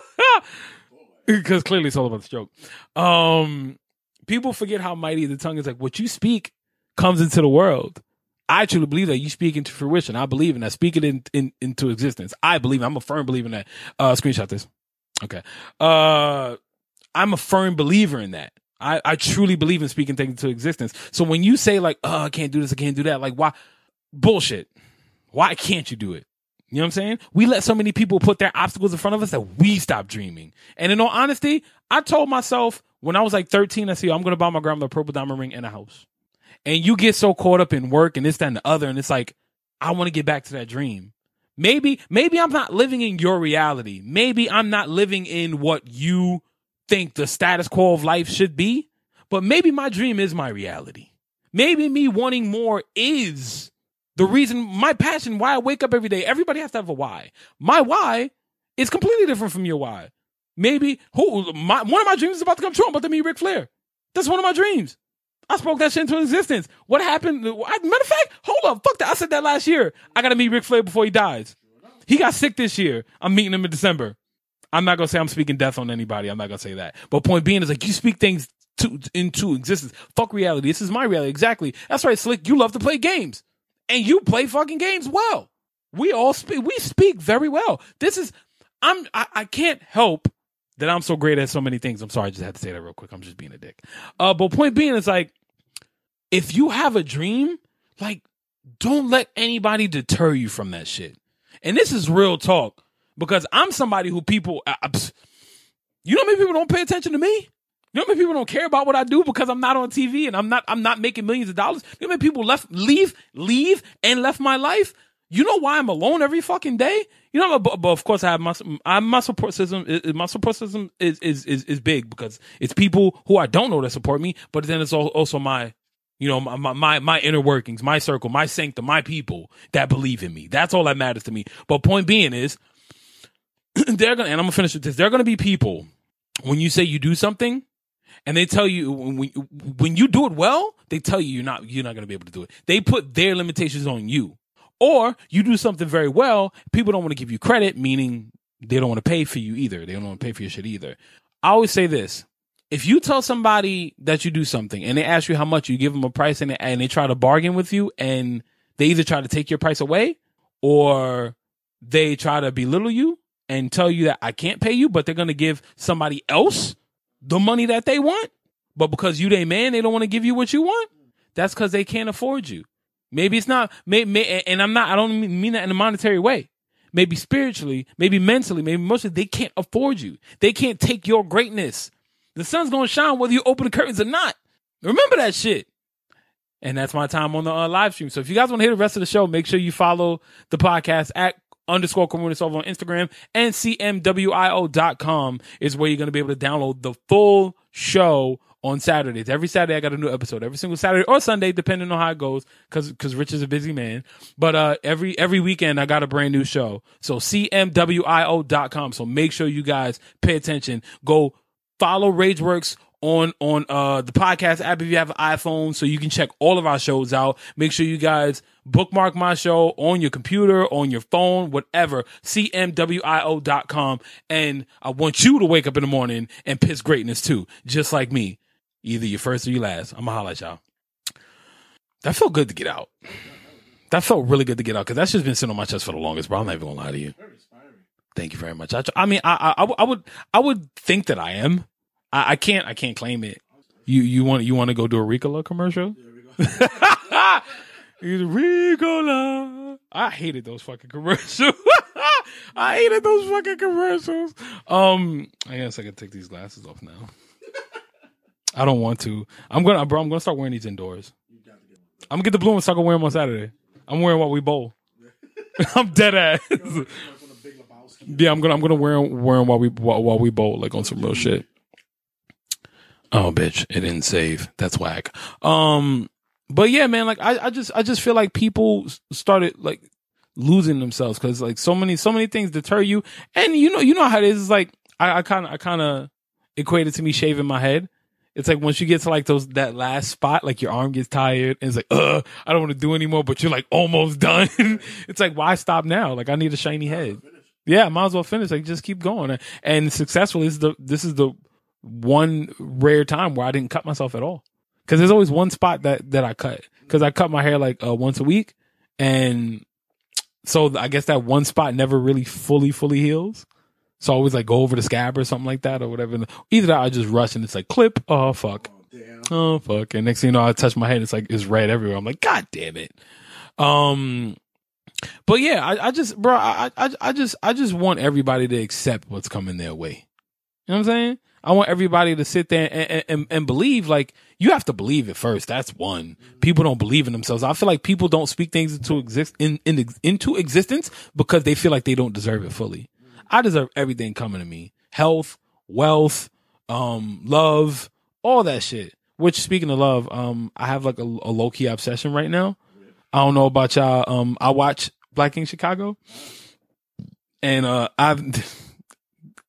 Because clearly it's all about the joke. Um, people forget how mighty the tongue is. Like what you speak comes into the world. I truly believe that you speak into fruition. I believe in that. Speak it in, in into existence. I believe. I'm a firm believer in that. Uh, screenshot this. Okay. Uh, I'm a firm believer in that. I, I truly believe in speaking things into existence. So when you say like, oh, I can't do this, I can't do that, like why? Bullshit. Why can't you do it? You know what I'm saying? We let so many people put their obstacles in front of us that we stop dreaming. And in all honesty, I told myself when I was like 13, I said, I'm going to buy my grandmother a purple diamond ring and a house. And you get so caught up in work and this, that, and the other. And it's like, I want to get back to that dream. Maybe, maybe I'm not living in your reality. Maybe I'm not living in what you think the status quo of life should be. but maybe my dream is my reality. Maybe me wanting more is the reason, my passion, why I wake up every day. Everybody has to have a why. My why is completely different from your why. Maybe who my one of my dreams is about to come true. I'm about to meet Ric Flair. That's one of my dreams. I spoke that shit into existence. What happened? I, matter of fact, hold up, fuck that. I said that last year. I gotta meet Ric Flair before he dies. He got sick this year. I'm meeting him in December. I'm not gonna say I'm speaking death on anybody. I'm not gonna say that. But point being is like you speak things to into existence. Fuck reality. This is my reality. Exactly. That's right, Slick. You love to play games, and you play fucking games well. We all speak. We speak very well. This is. I'm. I, I can't help that I'm so great at so many things. I'm sorry. I just had to say that real quick. I'm just being a dick. Uh, but point being is like, if you have a dream, like, don't let anybody deter you from that shit. And this is real talk because I'm somebody who people, you know, many people don't pay attention to me. You know, many people don't care about what I do because I'm not on TV and I'm not, I'm not making millions of dollars. You know, many people left, leave, leave, and left my life. You know why I'm alone every fucking day? You know, but, but of course I have my, I, my support system. Is, my support system is, is is is big because it's people who I don't know that support me, but then it's also my you know, my, my, my inner workings, my circle, my sanctum, my people that believe in me. That's all that matters to me. But point being is, they're gonna, and I'm gonna finish with this. They're gonna be people when you say you do something, and they tell you when when you do it well, they tell you you're not you're not gonna be able to do it. They put their limitations on you, or you do something very well. People don't want to give you credit, meaning they don't want to pay for you either. They don't want to pay for your shit either. I always say this: if you tell somebody that you do something and they ask you how much, you give them a price and they, and they try to bargain with you and they either try to take your price away or they try to belittle you and tell you that I can't pay you, but they're going to give somebody else the money that they want. But because you they man, they don't want to give you what you want. That's because they can't afford you. Maybe it's not, may, may, and I'm not, I don't mean that in a monetary way. Maybe spiritually, maybe mentally, maybe emotionally, they can't afford you. They can't take your greatness. The sun's gonna shine whether you open the curtains or not. Remember that shit. And that's my time on the uh, live stream. So if you guys want to hear the rest of the show, make sure you follow the podcast at underscore community over on Instagram and cmwio.com is where you're going to be able to download the full show on Saturdays. Every Saturday I got a new episode. Every single Saturday or Sunday, depending on how it goes, because because Rich is a busy man. But uh, every every weekend I got a brand new show. So cmwio.com. So make sure you guys pay attention. Go follow Rageworks on on uh the podcast app if you have an iPhone so you can check all of our shows out. Make sure you guys bookmark my show on your computer, on your phone, whatever. cmwio.com and I want you to wake up in the morning and piss greatness too, just like me. Either you first or you last. I'm gonna holla at y'all. That felt good to get out. That felt really good to get out because that's just been sitting on my chest for the longest, bro. I'm not even gonna lie to you. Thank you very much. I, I mean, I, I, I would, I would think that I am. I, I can't, I can't claim it. You, you want, you want to go do a Ricola commercial? Ricola. I hated those fucking commercials. I hated those fucking commercials. Um, I guess I can take these glasses off now. I don't want to. I'm gonna, bro. I'm gonna start wearing these indoors. I'm gonna get the blue one so I can wear them on Saturday. I'm wearing what we bowl. I'm dead ass. Yeah, I'm gonna I'm gonna wear wear them while we while, while we bowl like on some real shit. Oh, bitch! It didn't save. That's whack. Um, but yeah, man. Like I, I just I just feel like people started like losing themselves because like so many so many things deter you, and you know you know how it is. It's like I kind of I kind of equated to me shaving my head. It's like once you get to like those that last spot, like your arm gets tired and it's like, uh, I don't want to do anymore, but you're like almost done. it's like, why stop now? Like I need a shiny head. Yeah, might as well finish. Like just keep going. And successfully, this is the this is the one rare time where I didn't cut myself at all. Because there's always one spot that that I cut. Because I cut my hair like uh, once a week, and so I guess that one spot never really fully fully heals. So I always like go over the scab or something like that or whatever. Either that I just rush and it's like clip. Oh fuck. Oh fuck. And next thing you know, I touch my head. It's like it's red everywhere. I'm like, God damn it. Um, but yeah, I, I just, bro, I, I, I just, I just want everybody to accept what's coming their way. You know what I'm saying? I want everybody to sit there and, and, and believe, like, you have to believe it first. That's one. People don't believe in themselves. I feel like people don't speak things into exist, in, in, into existence because they feel like they don't deserve it fully. I deserve everything coming to me. Health, wealth, um, love, all that shit. Which speaking of love, um, I have like a, a low key obsession right now. I don't know about y'all. Um, I watch Black Ink Chicago, and uh, I've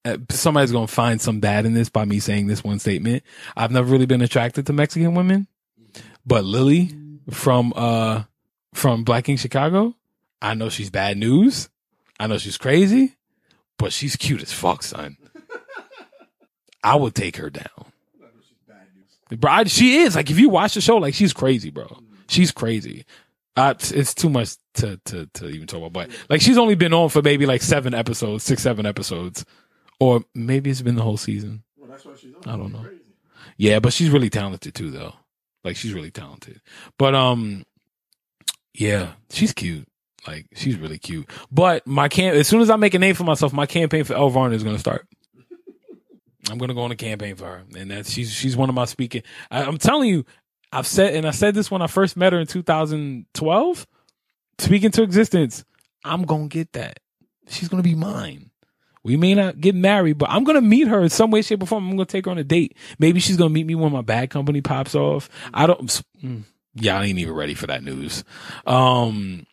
uh, somebody's gonna find some bad in this by me saying this one statement. I've never really been attracted to Mexican women, but Lily from uh from Black Ink Chicago, I know she's bad news. I know she's crazy, but she's cute as fuck, son. I would take her down. Bro, I- she is like if you watch the show, like she's crazy, bro. She's crazy. Uh, it's- it's too much to, to to even talk about, but like she's only been on for maybe like seven episodes, six, seven episodes, or maybe it's been the whole season. Well, that's why she's on. I don't know. Crazy. Yeah, but she's really talented too, though. Like she's really talented. But um, yeah, she's cute. Like she's really cute. But my camp, as soon as I make a name for myself, my campaign for Elle Varner is going to start. I'm going to go on a campaign for her, and that's she's she's one of my speaking. I, I'm telling you, I've said, and I said this when I first met her in 2012. Speaking to existence, I'm gonna get that. She's gonna be mine. We may not get married, but I'm gonna meet her in some way, shape, or form. I'm gonna take her on a date. Maybe she's gonna meet me when my bad company pops off. I don't. mm, Yeah, I ain't even ready for that news. Um,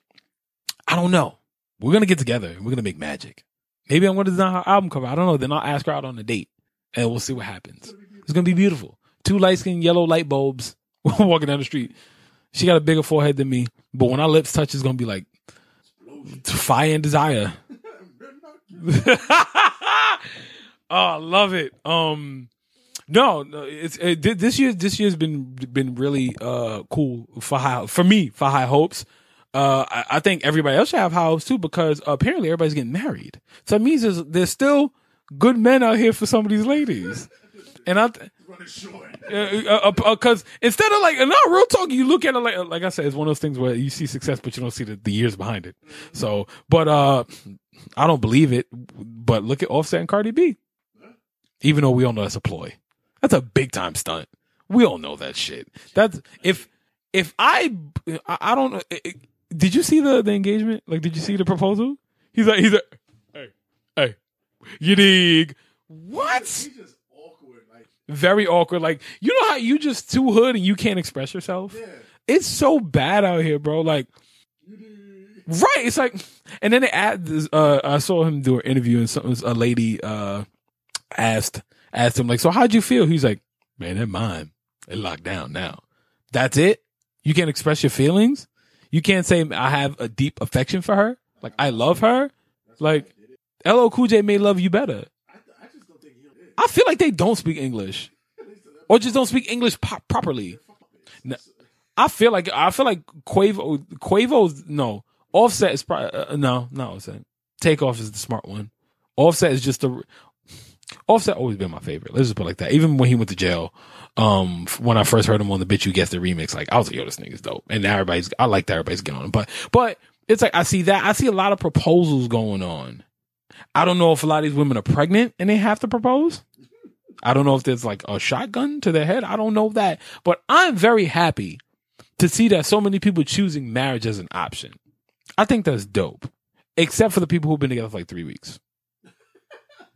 I don't know. We're gonna get together. We're gonna make magic. Maybe I'm gonna design her album cover. I don't know. Then I'll ask her out on a date, and we'll see what happens. It's gonna be beautiful. Two light skinned yellow light bulbs walking down the street. She got a bigger forehead than me, but when our lips touch, it's gonna be like fire and desire. oh, I love it. Um, no, no, it's it, this year. This year's been been really uh cool for high for me for high hopes. Uh, I, I think everybody else should have hopes too because apparently everybody's getting married. So it means there's there's still good men out here for some of these ladies, and I. th- Running short. because uh, uh, uh 'cause instead of like, not real talk, you look at it like, like I said, it's one of those things where you see success, but you don't see the, the years behind it. So, but uh, I don't believe it. But look at Offset and Cardi B. Even though we all know that's a ploy, that's a big time stunt. We all know that shit. That's if if I I, don't know. it- Did you see the the engagement? Like, did you see the proposal? He's like, he's like, hey, hey, you dig? What? He's just awkward. Like, very awkward. Like you know how you just too hood and you can't express yourself. yeah. It's so bad out here, bro. Like right, it's like, and then they add this. Uh, I saw him do an interview and some a lady uh asked asked him like, so how'd you feel? He's like, man, they're mine. They locked down now. That's it. You can't express your feelings. You can't say I have a deep affection for her. Like I love her. Like LL Cool J may love you better. I, I just don't think he'll. I feel like they don't speak English, or just don't speak English po- properly. No, I feel like I feel like Quavo, Quavo's no Offset is probably uh, no, not Offset. Takeoff is the smart one. Offset is just a Offset always been my favorite. Let's just put it like that. Even when he went to jail, um, when I first heard him on the "Bitch You Guessed the remix, like I was like, "Yo, this nigga's dope," and now everybody's I like that everybody's getting on him. But but it's like I see that I see a lot of proposals going on. I don't know if a lot of these women are pregnant and they have to propose. I don't know if there's like a shotgun to their head. I don't know that. But I'm very happy to see that so many people choosing marriage as an option. I think that's dope. Except for the people who've been together for like three weeks.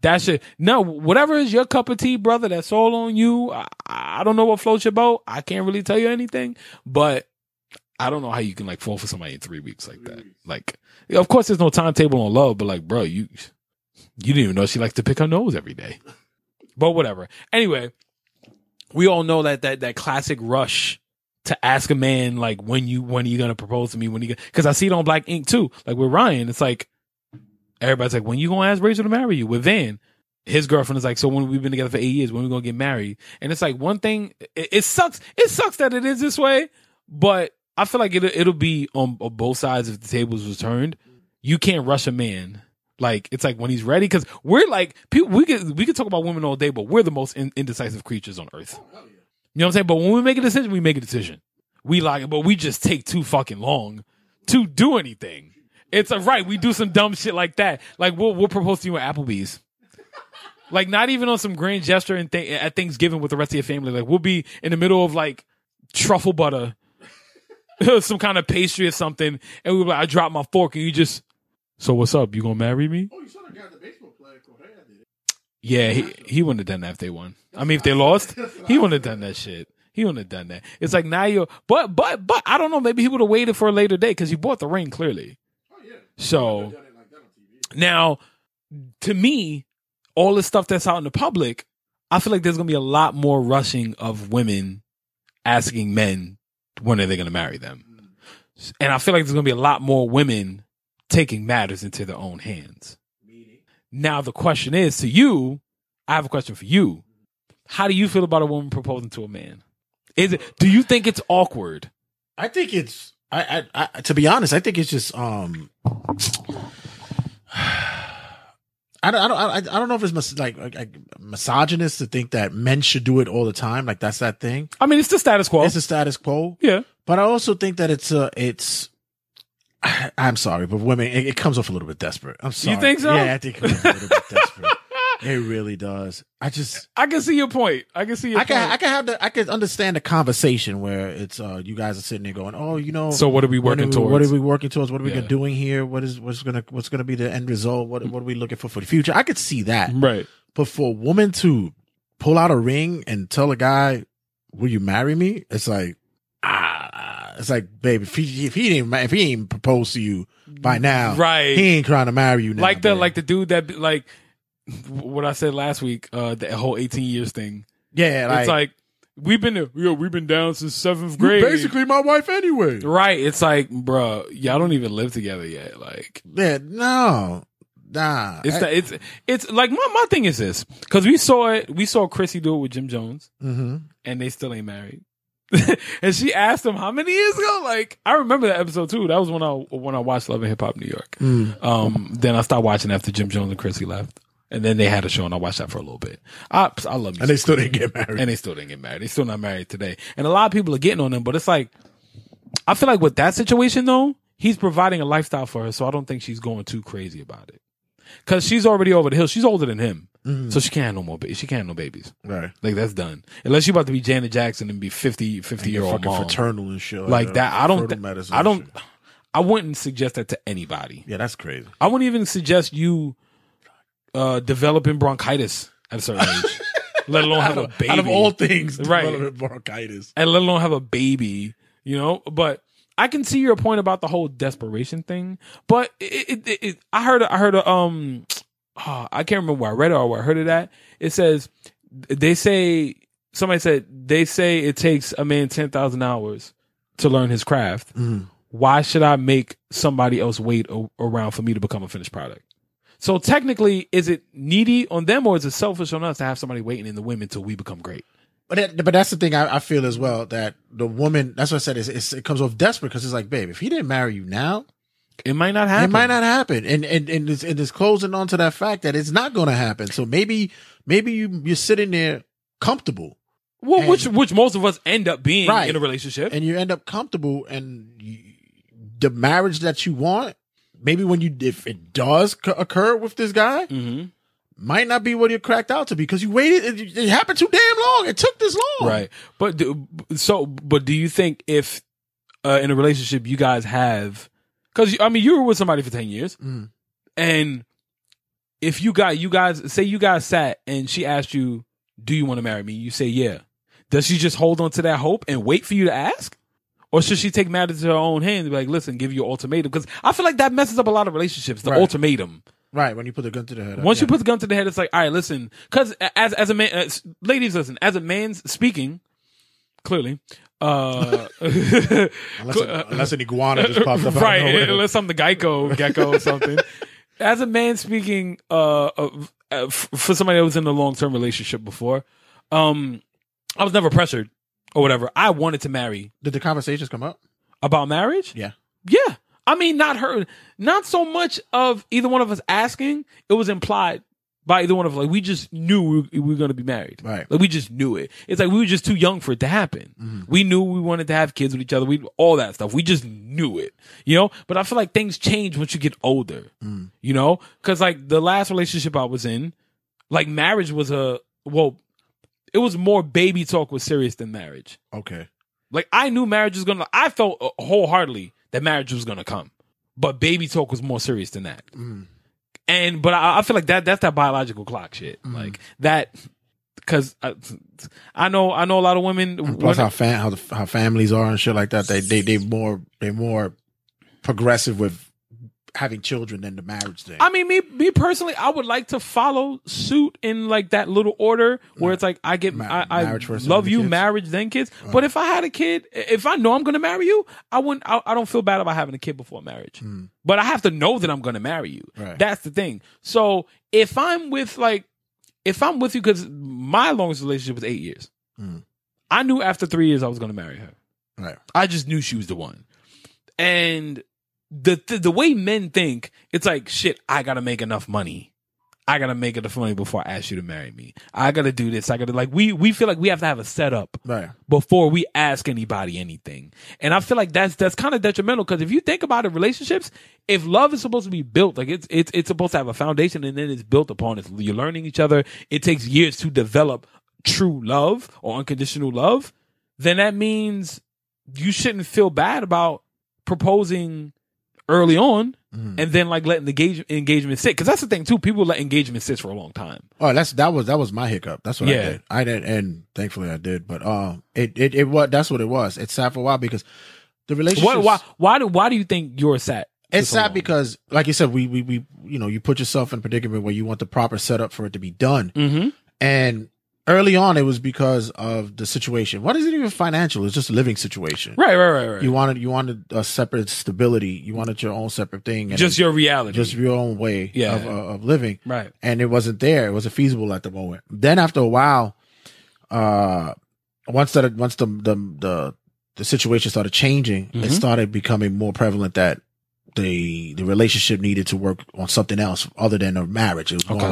That shit. No, whatever is your cup of tea, brother, that's all on you. I, I don't know what floats your boat. I can't really tell you anything, but I don't know how you can like fall for somebody in three weeks like that. Like, of course, there's no timetable on love, but like, bro, you you didn't even know she likes to pick her nose every day. But whatever. Anyway, we all know that that that classic rush to ask a man like when you when are you gonna propose to me when you because I see it on Black Ink too. Like with Ryan, it's like everybody's like when you gonna ask Rachel to marry you. With Van, his girlfriend is like, so when we've been together for eight years, when we gonna get married? And it's like one thing. It, it sucks. It sucks that it is this way, but I feel like it it'll be on, on both sides if the tables was turned. You can't rush a man. Like it's like when he's ready because we're like people. We could we could talk about women all day, but we're the most in, indecisive creatures on earth. Oh, you know what I'm saying? But when we make a decision, we make a decision. We like it, but we just take too fucking long to do anything. It's a right. We do some dumb shit like that. Like we'll we'll propose to you at Applebee's. Like not even on some grand gesture and th- at Thanksgiving with the rest of your family. Like we'll be in the middle of like truffle butter, some kind of pastry or something, and we were like, I dropped my fork, and you just, so what's up? You gonna marry me? Oh, you saw the guy, the baseball player, Correa did it. Yeah, he he wouldn't have done that if they won. I mean, if they lost, he wouldn't have done that shit. He wouldn't have done that. It's like now you're, but but but I don't know. Maybe he would have waited for a later date because he bought the ring clearly. So Done it like that on TV. now, to me, all the stuff that's out in the public, I feel like there's gonna be a lot more rushing of women asking men when are they gonna marry them, mm. and I feel like there's gonna be a lot more women taking matters into their own hands. Now the question is to you, I have a question for you. Mm. How do you feel about a woman proposing to a man? Is it do you think it's awkward? I think it's I, I I to be honest, I think it's just um I don't, I don't, I I don't know if it's mis- like, like, misogynist to think that men should do it all the time. Like that's that thing. I mean, it's the status quo. It's a status quo. yeah. But I also think that it's uh it's. I'm sorry, but women, it, it comes off a little bit desperate. I'm sorry. You think so? Yeah, I think it comes off a little bit desperate. It really does. I just, I can see your point. I can see your I can, point. I can have the, I can understand the conversation where it's, uh, you guys are sitting there going, oh, you know, so what are we what working are we, towards? What are we working towards? What are we Yeah. doing here? What is what's gonna what's gonna be the end result? What what are we looking for for the future? I could see that, right. but for a woman to pull out a ring and tell a guy, "Will you marry me?" It's like ah, it's like, baby, if he if he didn't if he ain't proposed to you by now, Right. He ain't trying to marry you now. like the babe. like the dude that like what I said last week, uh the whole 18 years thing. yeah, like, it's like we've been yo, we've been down since seventh grade. basically my wife anyway. right. It's like, bruh, y'all don't even live together yet. Like Yeah, no, nah. it's the, it's it's like my my thing is this because we saw it. We saw Chrissy do it with Jim Jones, hmm and they still ain't married. and she asked him how many years ago. Like I remember that episode too. That was when I when I watched Love and Hip Hop New York. Mm. Um, then I stopped watching after Jim Jones and Chrissy left, and then they had a show, and I watched that for a little bit. I I love me and they still didn't get married. and they still didn't get married. They still not married today. And a lot of people are getting on them, but it's like I feel like with that situation though, he's providing a lifestyle for her, so I don't think she's going too crazy about it. Cause she's already over the hill. She's older than him, Mhm. so she can't have no more. Ba- she can't have no babies. right. Like that's done. Unless you're about to be Janet Jackson and be 50, 50 year old fucking mom. fraternal and shit Like that. I don't. th- I don't. I wouldn't suggest that to anybody. Yeah, that's crazy. I wouldn't even suggest you uh, developing bronchitis at a certain age, let alone have a baby. Out of all things, Right. development bronchitis. and let alone have a baby, you know. But I can see your point about the whole desperation thing. But it, it, it, I heard, I heard, a, um, ah, I can't remember where I read it or where I heard it at. It says they say somebody said they say it takes a man ten thousand hours to learn his craft. Mm. Why should I make somebody else wait a- around for me to become a finished product? So technically, is it needy on them or is it selfish on us to have somebody waiting in the women till we become great? But that, but that's the thing I, I feel as well that the woman. That's what I said. Is it's, it comes off desperate because it's like, babe, if he didn't marry you now, It might not happen. it might not happen. And and and it's, and it's closing on to that fact that it's not going to happen. So maybe maybe you you're sitting there comfortable Well, And- which which most of us end up being Right. in a relationship. and you end up comfortable and you, the marriage that you want. Maybe when you if it does c- occur with this guy, mm-hmm. might not be what you cracked out to be because you waited. It, it happened too damn long. It took this long. Right. But do, so, but do you think if uh, in a relationship you guys have, because I mean you were with somebody for ten years, Mm. and if you got you guys say you guys sat and she asked you, "Do you want to marry me?" You say, "Yeah." Does she just hold on to that hope and wait for you to ask? Or should she take matters to her own hands and be like, listen, give you an ultimatum? Because I feel like that messes up a lot of relationships, the Right. ultimatum. Right. When you put the gun to the head. Once yeah. you put the gun to the head, it's like, all right, listen, because as as a man, as, ladies, listen, as a man's speaking, clearly, uh, unless, unless an iguana just popped up, out of right? Unless I'm the Geico gecko or something. as a man speaking, uh, uh, f- for somebody that was in a long term relationship before, um, I was never pressured or whatever. I wanted to marry Did the conversations come up? about marriage. Yeah. Yeah. I mean, not her, not so much of either one of us asking. It was implied by either one of us. Like, we just knew we, we were going to be married. Right. Like, we just knew it. It's like we were just too young for it to happen. Mm-hmm. We knew we wanted to have kids with each other. We, all that stuff. We just knew it, you know? But I feel like things change once you get older, Mm. you know? Cause like the last relationship I was in, like marriage was a, well, it was more baby talk was serious than marriage. Okay. Like I knew marriage was gonna. I felt uh, wholeheartedly that marriage was gonna come, but baby talk was more serious than that. Mm. And but I, I feel like that that's that biological clock shit. Like that because I, I know I know a lot of women. Plus how fam- how the, how families are and shit like that. They they they more they more progressive with having children than the marriage thing. I mean, me me personally, I would like to follow suit in like that little order where it's like I get Ma- I, I first, love you, kids. marriage then kids. But if I had a kid, if I know I'm going to marry you, I wouldn't. I, I don't feel bad about having a kid before marriage. But I have to know that I'm going to marry you. Right. That's the thing. So if I'm with like, if I'm with you, because my longest relationship was eight years. Mm. I knew after three years I was going to marry her. right. I just knew she was the one. And the, the the way men think, it's like shit. I gotta make enough money. I gotta make enough money before I ask you to marry me. I gotta do this. I gotta like we we feel like we have to have a setup Right. before we ask anybody anything. And I feel like that's that's kind of detrimental because if you think about it, relationships, if love is supposed to be built, like it's it's it's supposed to have a foundation and then it's built upon it. You're learning each other. It takes years to develop true love or unconditional love. Then that means you shouldn't feel bad about proposing early on Mhm. and then like letting the engage- engagement sit. Because that's the thing too. People let engagement sit for a long time. Oh, that's that was that was my hiccup. That's what I did. I did, and thankfully I did. But uh, it it it was that's what it was. It sat for a while because the relationship. Why why why do why do you think you're sad? It's so sad long? because, like you said, we we we you know you put yourself in a predicament where you want the proper setup for it to be done, Mm-hmm. and early on it was because of the situation. What is it even financial? It's just a living situation. Right, right, right, right. You wanted you wanted a separate stability. You wanted your own separate thing. And just your reality. just your own way Yeah. of, uh, of living. right. and it wasn't there. It wasn't feasible at the moment. Then after a while, uh, once that once the the the, the situation started changing, it Mhm. started becoming more prevalent that the the relationship needed to work on something else other than a marriage. It was more Okay.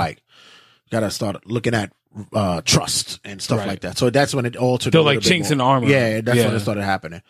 Like gotta start looking at uh trust and stuff Right. like that. So that's when it altered. They're like chinks in the armor. Yeah, that's when it started happening.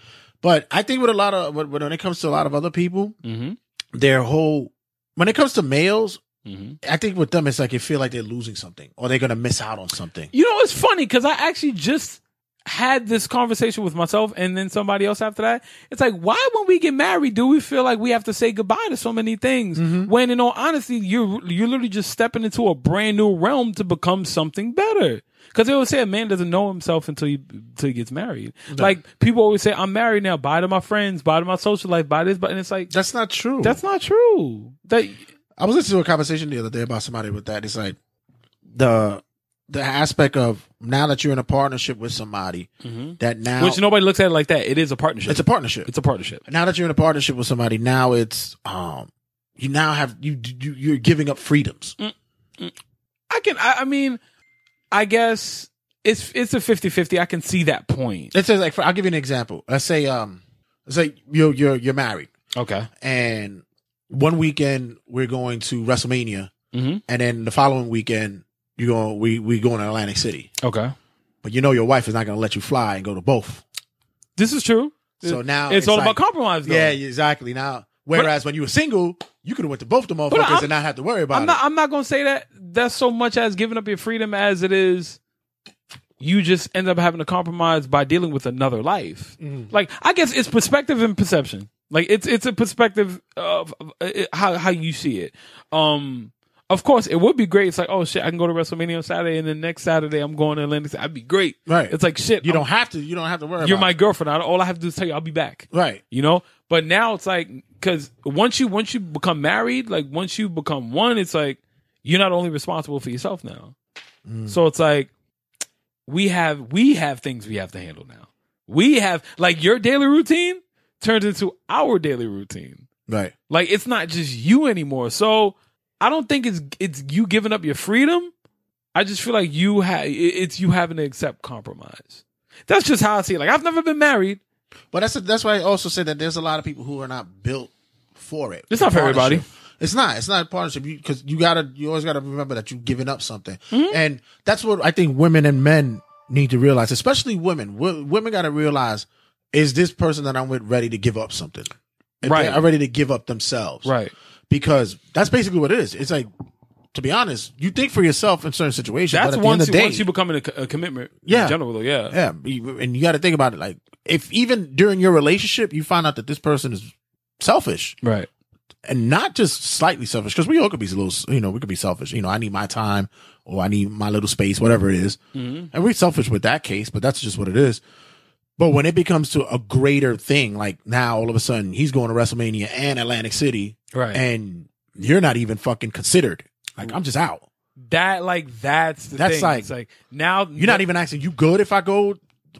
But I think with a lot of when when it comes to a lot of other people, Mm-hmm. their whole when it comes to males, Mm-hmm. I think with them, it's like they feel like they're losing something or they're gonna miss out on something. You know, it's funny because I actually just had this conversation with myself and then somebody else after that. It's like, why when we get married do we feel like we have to say goodbye to so many things? Mm-hmm. When in all honesty, you're you're literally just stepping into a brand new realm to become something better. Because they always say a man doesn't know himself until he until he gets married. Like people always say, I'm married now. Bye to my friends. Bye to my social life. Bye this. But and it's like That's not true. that's not true. That I was listening to a conversation the other day about somebody with that. It's like the the aspect of now that you're in a partnership with somebody that now which nobody looks at it like that. It is a partnership. it's a partnership. it's a partnership. now that you're in a partnership with somebody, now it's um you now have you, you you're giving up freedoms. I can. I, I mean, I guess it's it's a 50-50. I can see that point. Let's say like for, I'll give you an example. Let's say um let's say you're you're you're married Okay. and one weekend we're going to WrestleMania Mm-hmm. and then the following weekend you go we we going to Atlantic City. Okay. But you know your wife is not going to let you fly and go to both. This is true. So now it's, all like- about compromise. Though. Yeah, exactly. Now, whereas when you were single, you could have went to both the motherfuckers and not have to worry about I'm not. it. I'm not gonna say that. That's so much as giving up your freedom as it is. You just end up having to compromise by dealing with another life. Mm-hmm. Like I guess it's perspective and perception. Like it's it's a perspective of, of, uh, how how you see it. Um, of course, it would be great. It's like, oh shit, I can go to WrestleMania on Saturday, and then next Saturday I'm going to Atlantic. City. That'd be great. Right. It's like shit. You I'm- don't have to. You don't have to worry. You're about my it. girlfriend. I, all I have to do is tell you I'll be back. right. You know. But now it's like because once you once you become married, like once you become one, it's like you're not only responsible for yourself now. Mm. So it's like we have we have things we have to handle now. We have like your daily routine turns into our daily routine. Right. Like it's not just you anymore. So I don't think it's it's you giving up your freedom. I just feel like you have it's you having to accept compromise. That's just how I see it. Like I've never been married. But that's that's why I also said that there's a lot of people who are not built for it. It's not for everybody. It's not. It's not a partnership because you, gotta. You always gotta remember that you're giving up something, Mm-hmm. and that's what I think women and men need to realize. Especially women. W- women gotta realize: is this person that I'm with ready to give up something? If Right. Are ready to give up themselves, Right. Because that's basically what it is. It's like, to be honest, you think for yourself in certain situations. That's but at the once end of you, the day, once you become a, a commitment. Yeah. In general, though, yeah. yeah, and you got to think about it. Like, if even during your relationship, you find out that this person is selfish, Right. and not just slightly selfish because we all could be a little, you know, we could be selfish. You know, I need my time or I need my little space, whatever it is. Mhm. and we're selfish with that case, but that's just what it is. But when it becomes to a greater thing, like now all of a sudden he's going to WrestleMania and Atlantic City, Right. and you're not even fucking considered. Like I'm just out. that like that's the That's thing. like- it's like now You're not even asking, you good if I go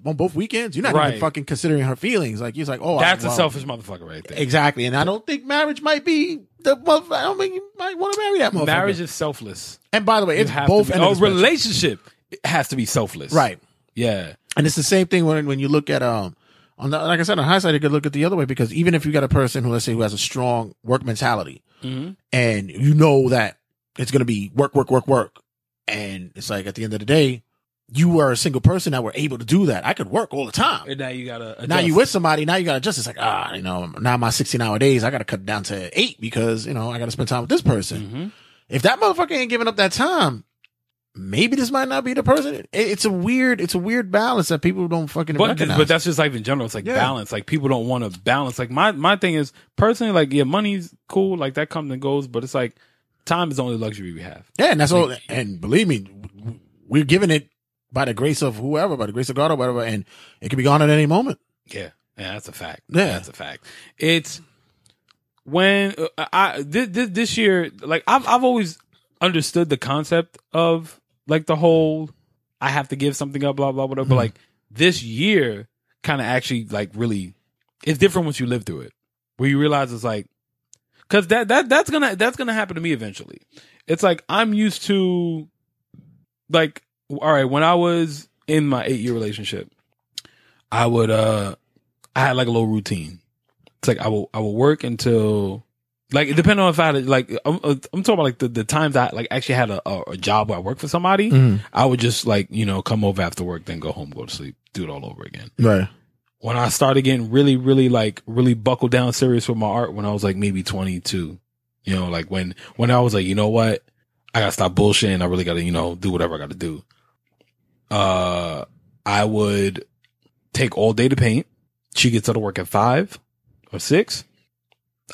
on both weekends? You're not Right. even fucking considering her feelings. Like he's like, oh, That's I, a well, a selfish motherfucker right there. Exactly, and I don't think marriage might be the. I don't think you might want to marry that motherfucker. Marriage is selfless. and by the way, it's both be, oh, relationship has to be selfless. right? Yeah. And it's the same thing when when you look at um on the like I said on hindsight you could look at the other way because even if you got a person who let's say who has a strong work mentality hmm and you know that it's gonna be work work work work and it's like at the end of the day you are a single person that were able to do that I could work all the time. And now you gotta. Adjust. Now you with somebody, now you gotta adjust. It's like, ah, you know, now my 16 hour days, I gotta cut down to eight because, you know, I gotta spend time with this person. Mhm. If that motherfucker ain't giving up that time, maybe this might not be the person. It- It's a weird, it's a weird balance that people don't fucking But, recognize. but that's just like in general. It's like Yeah. balance. Like people don't want to balance. Like my my thing is personally, like yeah, money's cool. Like that comes and goes. But it's like time is the only luxury we have. yeah, and that's all. And believe me, we're giving it by the grace of whoever, by the grace of God or whatever, and it can be gone at any moment. Yeah, yeah, that's a fact. Yeah. that's a fact. It's when uh, I this, this year, like I've I've always understood the concept of like the whole I have to give something up, blah blah blah. But Mhm. like this year, kind of actually like really, it's different once you live through it, where you realize it's like, because that that that's gonna that's gonna happen to me eventually. It's like I'm used to, like, all right, when I was in my eight year relationship, I would uh I had like a little routine. It's like I will I will work until like depending on if I had like I'm, I'm talking about like the, the times I like actually had a, a, a job where I worked for somebody. Mm. I would just like you know come over after work, then go home, go to sleep, do it all over again. Right. When I started getting really really like really buckled down serious with my art when I was like maybe 22, you know like when when I was like you know what I gotta stop bullshitting. I really gotta you know do whatever I gotta do. Uh, I would take all day to paint. She gets out of work at five or six.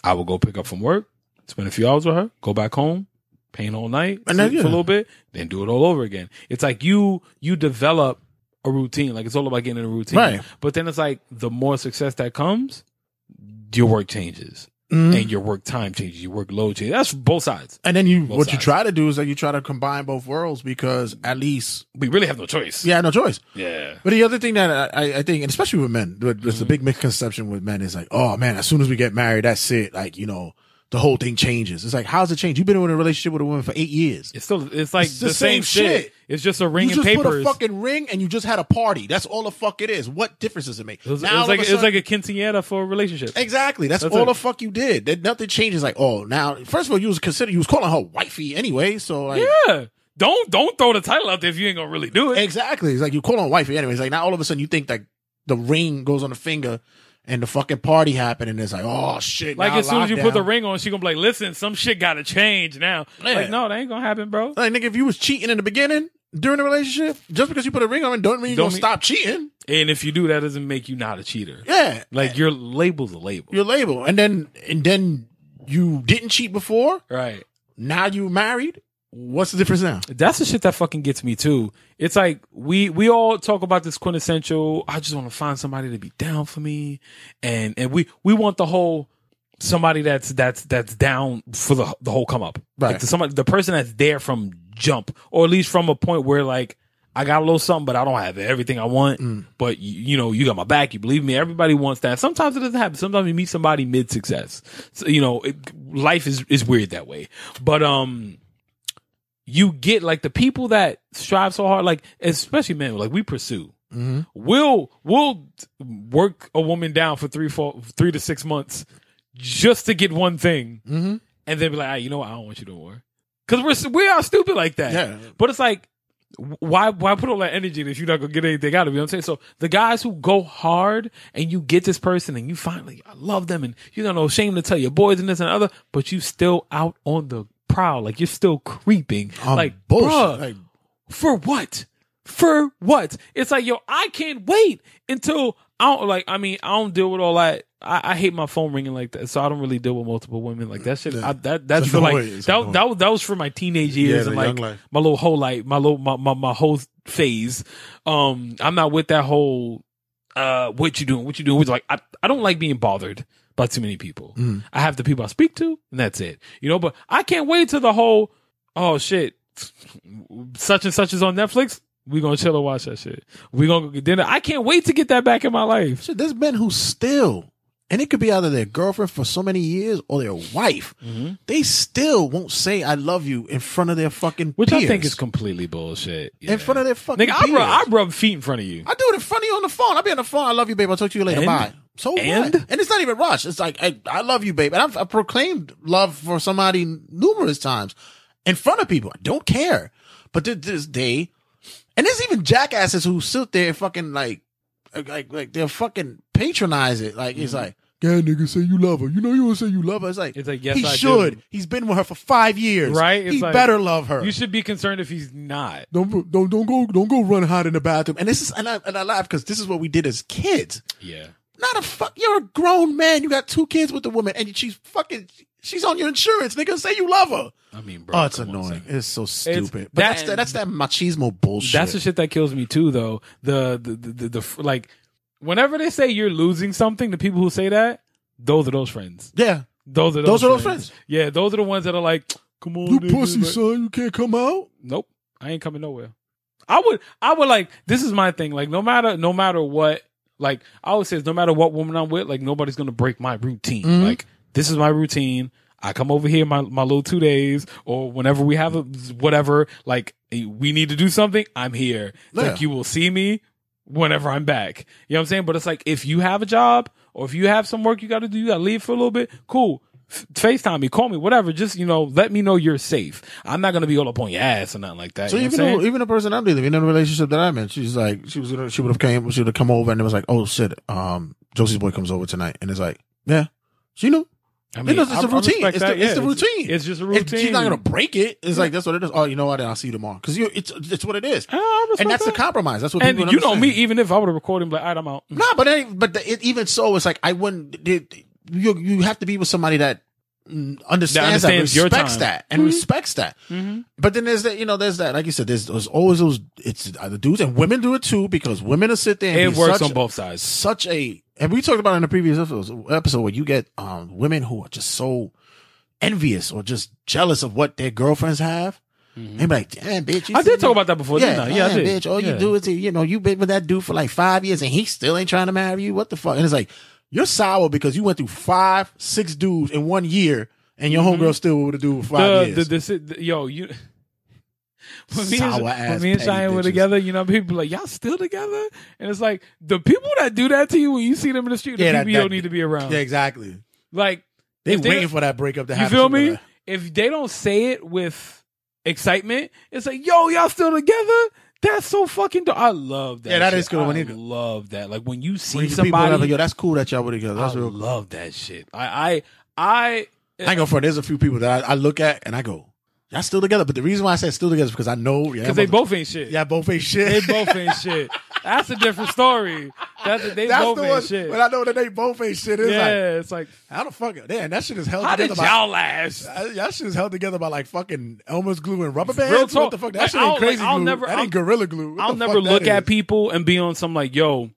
I will go pick up from work, spend a few hours with her, go back home, paint all night, And then, sleep yeah. for a little bit, then do it all over again. It's like you you develop a routine. Like it's all about getting in a routine. Right. But then it's like the more success that comes, your work changes Mhm. and your work time changes, your work load changes. That's both sides. And then you, Both what you try to do is that you try to combine both worlds because at least, We really have no choice. yeah, no choice. Yeah. But the other thing that I, I think, and especially with men, there's Mm-hmm. a big misconception with men is like, oh man, as soon as we get married, that's it. Like, you know, the whole thing changes. It's like, how's it change? You've been in a relationship with a woman for eight years. It's still it's like It's the, the same, same shit. shit. It's just a ring you and just put a fucking ring and you just had a party. That's all the fuck it is. What difference does it make? it was, it Now was like a it was like a quinceanera for a relationship. Exactly. That's, That's all it. the fuck you did. That nothing changes. Like, oh, now first of all, you was considered you was calling her wifey anyway. So like, Yeah. Don't don't throw the title out there if you ain't gonna really do it. exactly. It's like you call on wifey anyway. It's like now all of a sudden you think that the ring goes on the finger and the fucking party happened and it's like, oh shit. Like as soon as you put the ring on, she gonna be like, "Listen, some shit gotta change now." Yeah. Like, no, that ain't gonna happen, bro. Like nigga, if you was cheating in the beginning during the relationship, just because you put a ring on it, don't mean Don't gonna mean- stop cheating. And if you do, that doesn't make you not a cheater. Yeah, Like your label's a label, your label, and then and then you didn't cheat before. right? Now you married. What's the difference now? That's the shit that fucking gets me too. It's like we we all talk about this quintessential. I just want to find somebody to be down for me, and and we we want the whole somebody that's that's that's down for the the whole come up. Right. Like the somebody the person that's there from jump, or at least from a point where like I got a little something, but I don't have everything I want. Mm. But you, you know, you got my back. You believe me. Everybody wants that. Sometimes it doesn't happen. Sometimes you meet somebody mid success. So, you know, it, life is is weird that way. But um, you get like the people that strive so hard, like especially men, like we pursue. Mm-hmm. We'll we'll work a woman down for three, four, three to six months just to get one thing, Mm-hmm. and then be like, ah, you know what, I don't want you no more, because we're we are stupid like that. Yeah. But it's like, why why put all that energy if you're not gonna get anything out of it? You know what I'm saying? So the guys who go hard and you get this person and you finally I love them and you don't know shame to tell your boys and this and other, but you still out on the prowl, like you're still creeping. Um, like bullshit. bruh, Like, for what? For what? It's like, yo, I can't wait until I don't like. I mean, I don't deal with all that. I, I hate my phone ringing like that, so I don't really deal with multiple women like that. Shit, Yeah. I, that that's for like. That, that was that was for my teenage years the and like life. my little whole life, my little my, my my whole phase. Um, I'm not with that whole uh, what you doing, what you doing. It's like I I don't like being bothered by too many people. Mm. I have the people I speak to, and that's it. You know, but I can't wait till the whole oh shit, such and such is on Netflix. We gonna chill and watch that shit. We gonna go get dinner. I can't wait to get that back in my life. Shit, there's men who still, and it could be either their girlfriend for so many years or their wife. Mm-hmm. They still won't say "I love you" in front of their fucking Which peers. I think is completely bullshit. in front of their fucking. Nigga, I rub, I rub feet in front of you. I do it in front of you on the phone. I'll be on the phone. I love you, babe. I'll talk to you later. And? Bye. So And? what? And it's not even rush. It's like I, I love you, babe. And I've, I've proclaimed love for somebody numerous times in front of people. I don't care. But to this day, and there's even jackasses who sit there and fucking like, like, like they'll fucking patronize it. Like it's like. Yeah, nigga, say you love her. You know you want to say you love her. It's like, Mm-hmm. It's like, yes, he I do. should. He's been with her for five years. Right? It's he like- better love her. You should be concerned if he's not. don't don't don't go don't go run hot in the bathroom. And this is and I and I laugh because this is what we did as kids. Yeah. Not a fuck. You're a grown man. You got two kids with the woman, and she's fucking. She's on your insurance, nigga. Say you love her. I mean, bro. Oh, it's annoying. It's so stupid. but that- that's that, that's that machismo bullshit. That's the shit that kills me too, though. The the, the the the like, whenever they say you're losing something, the people who say that, those are those friends. yeah. Those are those, Those are those friends. friends. Yeah, those are the ones that are like, come on, nigga, like- son. You can't come out. Nope, I ain't coming nowhere. I would, I would like. This is my thing. Like, no matter, no matter what. Like, I always say, no matter what woman I'm with, like nobody's gonna break my routine. Mhm. Like, this is my routine. I come over here my my little two days, or whenever we have a whatever. Like, we need to do something. I'm here. Yeah. Like, you will see me whenever I'm back. You know what I'm saying? But it's like if you have a job or if you have some work you got to do, you got to leave for a little bit. Cool. FaceTime me, call me, whatever. Just you know, let me know you're safe. I'm not gonna be all up on your ass or nothing like that. So you know even though, even the person I'm dealing with, in the relationship that I'm in, she's like, she was gonna, she would have came, she would have come over, and it was like, oh shit, um, Josie's boy comes over tonight, and it's like, yeah, she knew. I You know, it's I- a routine. It's the, that. it's the routine. It's just a It- routine. she's not gonna break it. It's like that's what it is. Oh, you know what? I'll see you tomorrow because you, it's it's what it is, and that's the compromise. That's what And people you know me, even if I would have recorded, him, like, all right, I'm out. No, but it, but the, it, even so, it's like I wouldn't. It, you you have to be with somebody that understands that, understands your respects that, and Mhm. respects that. Mm-hmm. But then there's that, you know, there's that, like you said, there's, there's always those. It's uh, the dudes and women do it too because women will sit there. And It works such, on both sides. Such a, and we talked about it in the previous episode, episode where you get um women who are just so envious or just jealous of what their girlfriends have. And be like, damn, bitch. you I did talk me? about that before, Yeah, didn't I? Yeah, I did. bitch. All Yeah. you do is, you know, you've been with that dude for like five years and he still ain't trying to marry you. What the fuck? And it's like, you're sour because you went through five, six dudes in one year and your homegirl still with a dude for five Mm-hmm. the, years. the, the, the, yo, you. When me, and, when me and Cheyenne were together, you know, people like, y'all still together? And it's like, the people that do that to you when you see them in the street, the Yeah, that- people you don't need to be around. yeah, exactly. Like, They waiting for that breakup to happen. you feel me? If they don't say it with excitement, it's like, yo, y'all still together? That's so fucking dope. I love that. Yeah, that shit. is good when I you- love that. Like when you see When people somebody, are like, yo, that's cool that y'all were together. That's I real. love that shit. I, I, I, I ain't gonna front. There's a few people that I, I look at and I go, y'all still together. But the reason why I said still together is because I know, yeah, because they both ain't shit. yeah, both ain't shit. They both ain't shit. That's a different story. That's they That's both the ain't one. shit. But I know that they both ain't shit. It's yeah, like, it's like how the fuck? Damn, that shit is held how together did by. y'all last? Uh, Y'all shit is held together by like fucking Elmer's glue and rubber bands. Real What talk. the fuck? That Like, shit ain't I'll- crazy like, I'll glue. never- that I'll- ain't gorilla glue. What I'll never that look at people and be on some like, yo,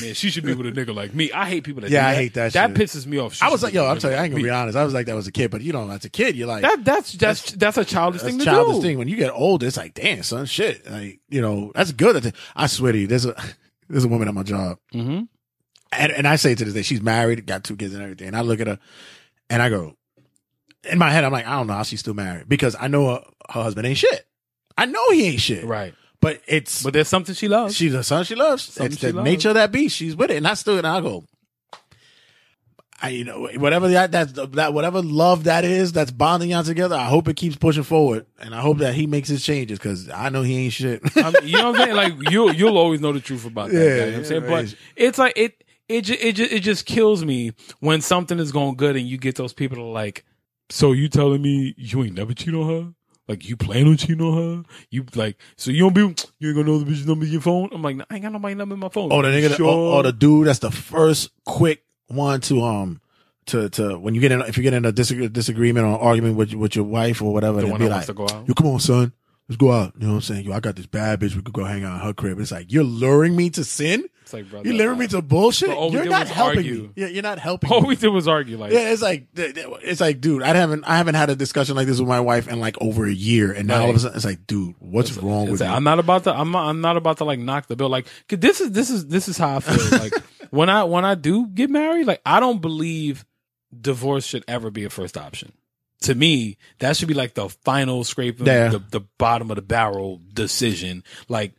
man, she should be with a nigga like me. I hate people that. Yeah, I hate that That shit. pisses me off. She I was like, yo, I'm you, I ain't gonna be honest. I was like that was a kid, but you know, as a kid, you're like, That that's that's that's a childish that's thing a childish do. thing. When you get older, it's like, damn, son, shit. Like, you know, that's good. I swear to you, there's a there's a woman at my job, Mm-hmm. and, and I say to this day, she's married, got two kids and everything. And I look at her, and I go, in my head, I'm like, I don't know how she's still married because I know her, her husband ain't shit. I know he ain't shit, Right, but it's but there's something she loves. she's a son she loves. Something it's she the loves. nature of that beast. She's with it, and I stood and I go. I, you know, whatever that that's that whatever love that is that's bonding y'all together. I hope it keeps pushing forward, and I hope that he makes his changes because I know he ain't shit. I mean, you know what I'm saying? Like you, you'll always know the truth about that. Yeah, guy, you know what I'm saying? yeah, But it's like it, it, ju- it, ju- it just kills me when something is going good and you get those people are like, so you telling me you ain't never cheat on her? Like you plan on cheating on her? You like so you don't be you ain't gonna know the bitch's number in your phone? I'm like, nah, I ain't got nobody number in my phone. Oh, the nigga, Sure. or, or the dude that's the first quick one to um to to when you get in if you get in a disagreement or argument with with your wife or whatever, the one be like, to go out. "Yo, come on, son, let's go out." You know what I'm saying? Yo, I got this bad bitch. We could go hang out in her crib. It's like you're luring me to sin. It's like, brother, You're luring me to bullshit. You're not helping argue. me. Yeah, you're not helping. all me. we did was argue. Like, Yeah, it's like it's like, dude, I haven't I haven't had a discussion like this with my wife in like over a year, and now all of a sudden it's like, dude, what's wrong It's with like, you? I'm not about to. I'm not, I'm not about to like knock the bill. Like 'cause this is this is this is how I feel. like when I when I do get married, like I don't believe divorce should ever be a first option. To me, that should be like the final scraping Yeah. the, the bottom of the barrel decision. Like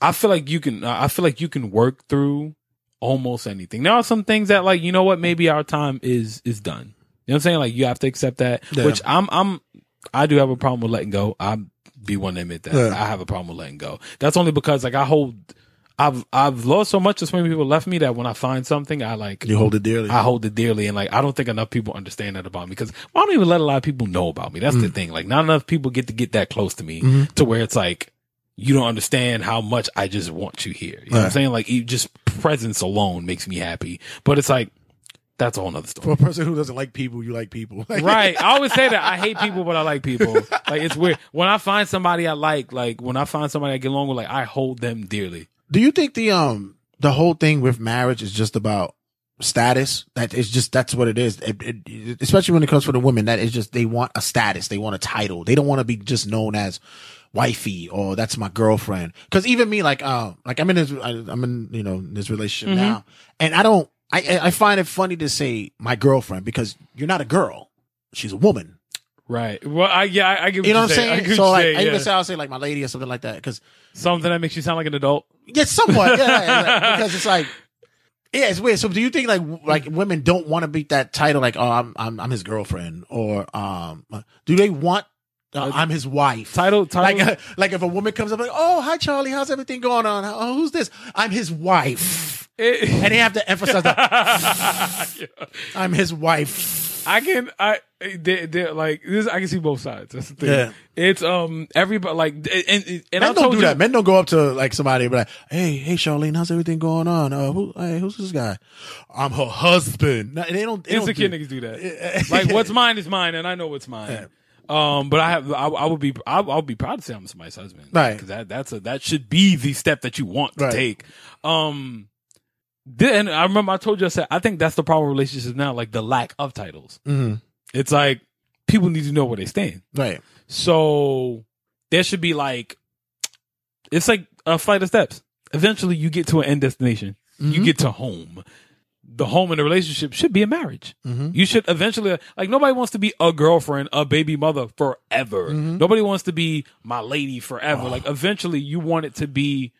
I feel like you can. I feel like you can work through almost anything. There are some things that like you know what maybe our time is is done. You know what I'm saying? Like you have to accept that. Yeah. Which I'm I'm I do have a problem with letting go. I be one to admit that. Yeah. I have a problem with letting go. That's only because like I hold I've I've lost so much just many people left me that when I find something I like you hold it dearly. I hold it dearly and like I don't think enough people understand that about me because I don't even let a lot of people know about me. That's Mm. the thing. Like not enough people get to get that close to me Mhm. to where it's like you don't understand how much I just want you here. You know what I'm saying? Like you just presence alone makes me happy. But it's like that's a whole nother story. For a person who doesn't like people, you like people. right. I always say that I hate people, but I like people. Like it's weird. When I find somebody I like, like when I find somebody I get along with, like I hold them dearly. Do you think the um the whole thing with marriage is just about status? That is just that's what it is. It, it, especially when it comes for the women, that is just they want a status, they want a title. They don't want to be just known as wifey or that's my girlfriend. Because even me, like um, like I'm in this, I, I'm in you know this relationship Mhm. now, and I don't. I- I find it funny to say my girlfriend because you're not a girl, she's a woman. Right. Well, I yeah, I, I get what You know what I'm saying? So like, saying, I even yeah. say I'll say like my lady or something like that because something that makes you sound like an adult. Yeah, somewhat. Yeah, yeah, yeah. because it's like, yeah, it's weird. So, do you think like like women don't want to beat that title? Like, oh, I'm I'm I'm his girlfriend, or um, do they want uh, I'm his wife? Title, title. Like, like if a woman comes up like, oh, hi Charlie, how's everything going on? Oh, who's this? I'm his wife, it- and they have to emphasize that I'm his wife. I can I they they like this. I can see both sides. That's the thing. Yeah. It's um everybody like and and, and I Men don't do you that. Men don't go up to like somebody and be like, "Hey, hey, Charlene, how's everything going on? Uh, who, hey, who's this guy? I'm her husband." No, they don't. They don't insecure do- niggas do that. like what's mine is mine, and I know what's mine. Um, but I have I, I would be I, I would be proud to say I'm somebody's husband, Right. Because that that's a that should be the step that you want to Right. take. Um, then I remember I told you I said I think that's the problem with relationships now, like the lack of titles. Mhm. It's like people need to know where they stand. Right. So there should be like, it's like a flight of steps. Eventually, you get to an end destination. You Mhm. get to home. The home in the relationship should be a marriage. Mhm. You should eventually like nobody wants to be a girlfriend, a baby mother forever. Mhm. Nobody wants to be my lady forever. Oh. Like eventually, you want it to be.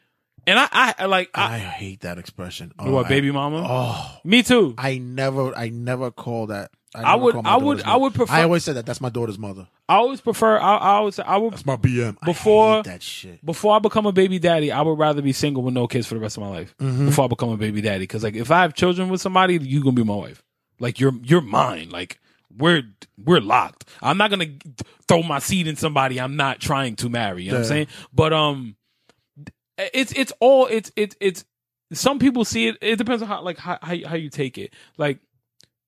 And I, I, I like I, I hate that expression. what I- baby mama. Oh, Me too. I never, I never call that. I never would- I would- daughter's I would prefer- I always said that. That's my daughter's mother. I always prefer. I, I always. I would That's my BM. Before- I hate that shit. before I become a baby daddy, I would rather be single with no kids for the rest of my life Mhm. before I become a baby daddy. Because like if I have children with somebody, you gonna be my wife. Like you're you're mine. Like we're we're locked. I'm not gonna throw my seed in somebody I'm not trying to marry. You know what I'm saying? But um, it's it's all it's it's it's. Some people see it. It depends on how like how how, you- how you take it. Like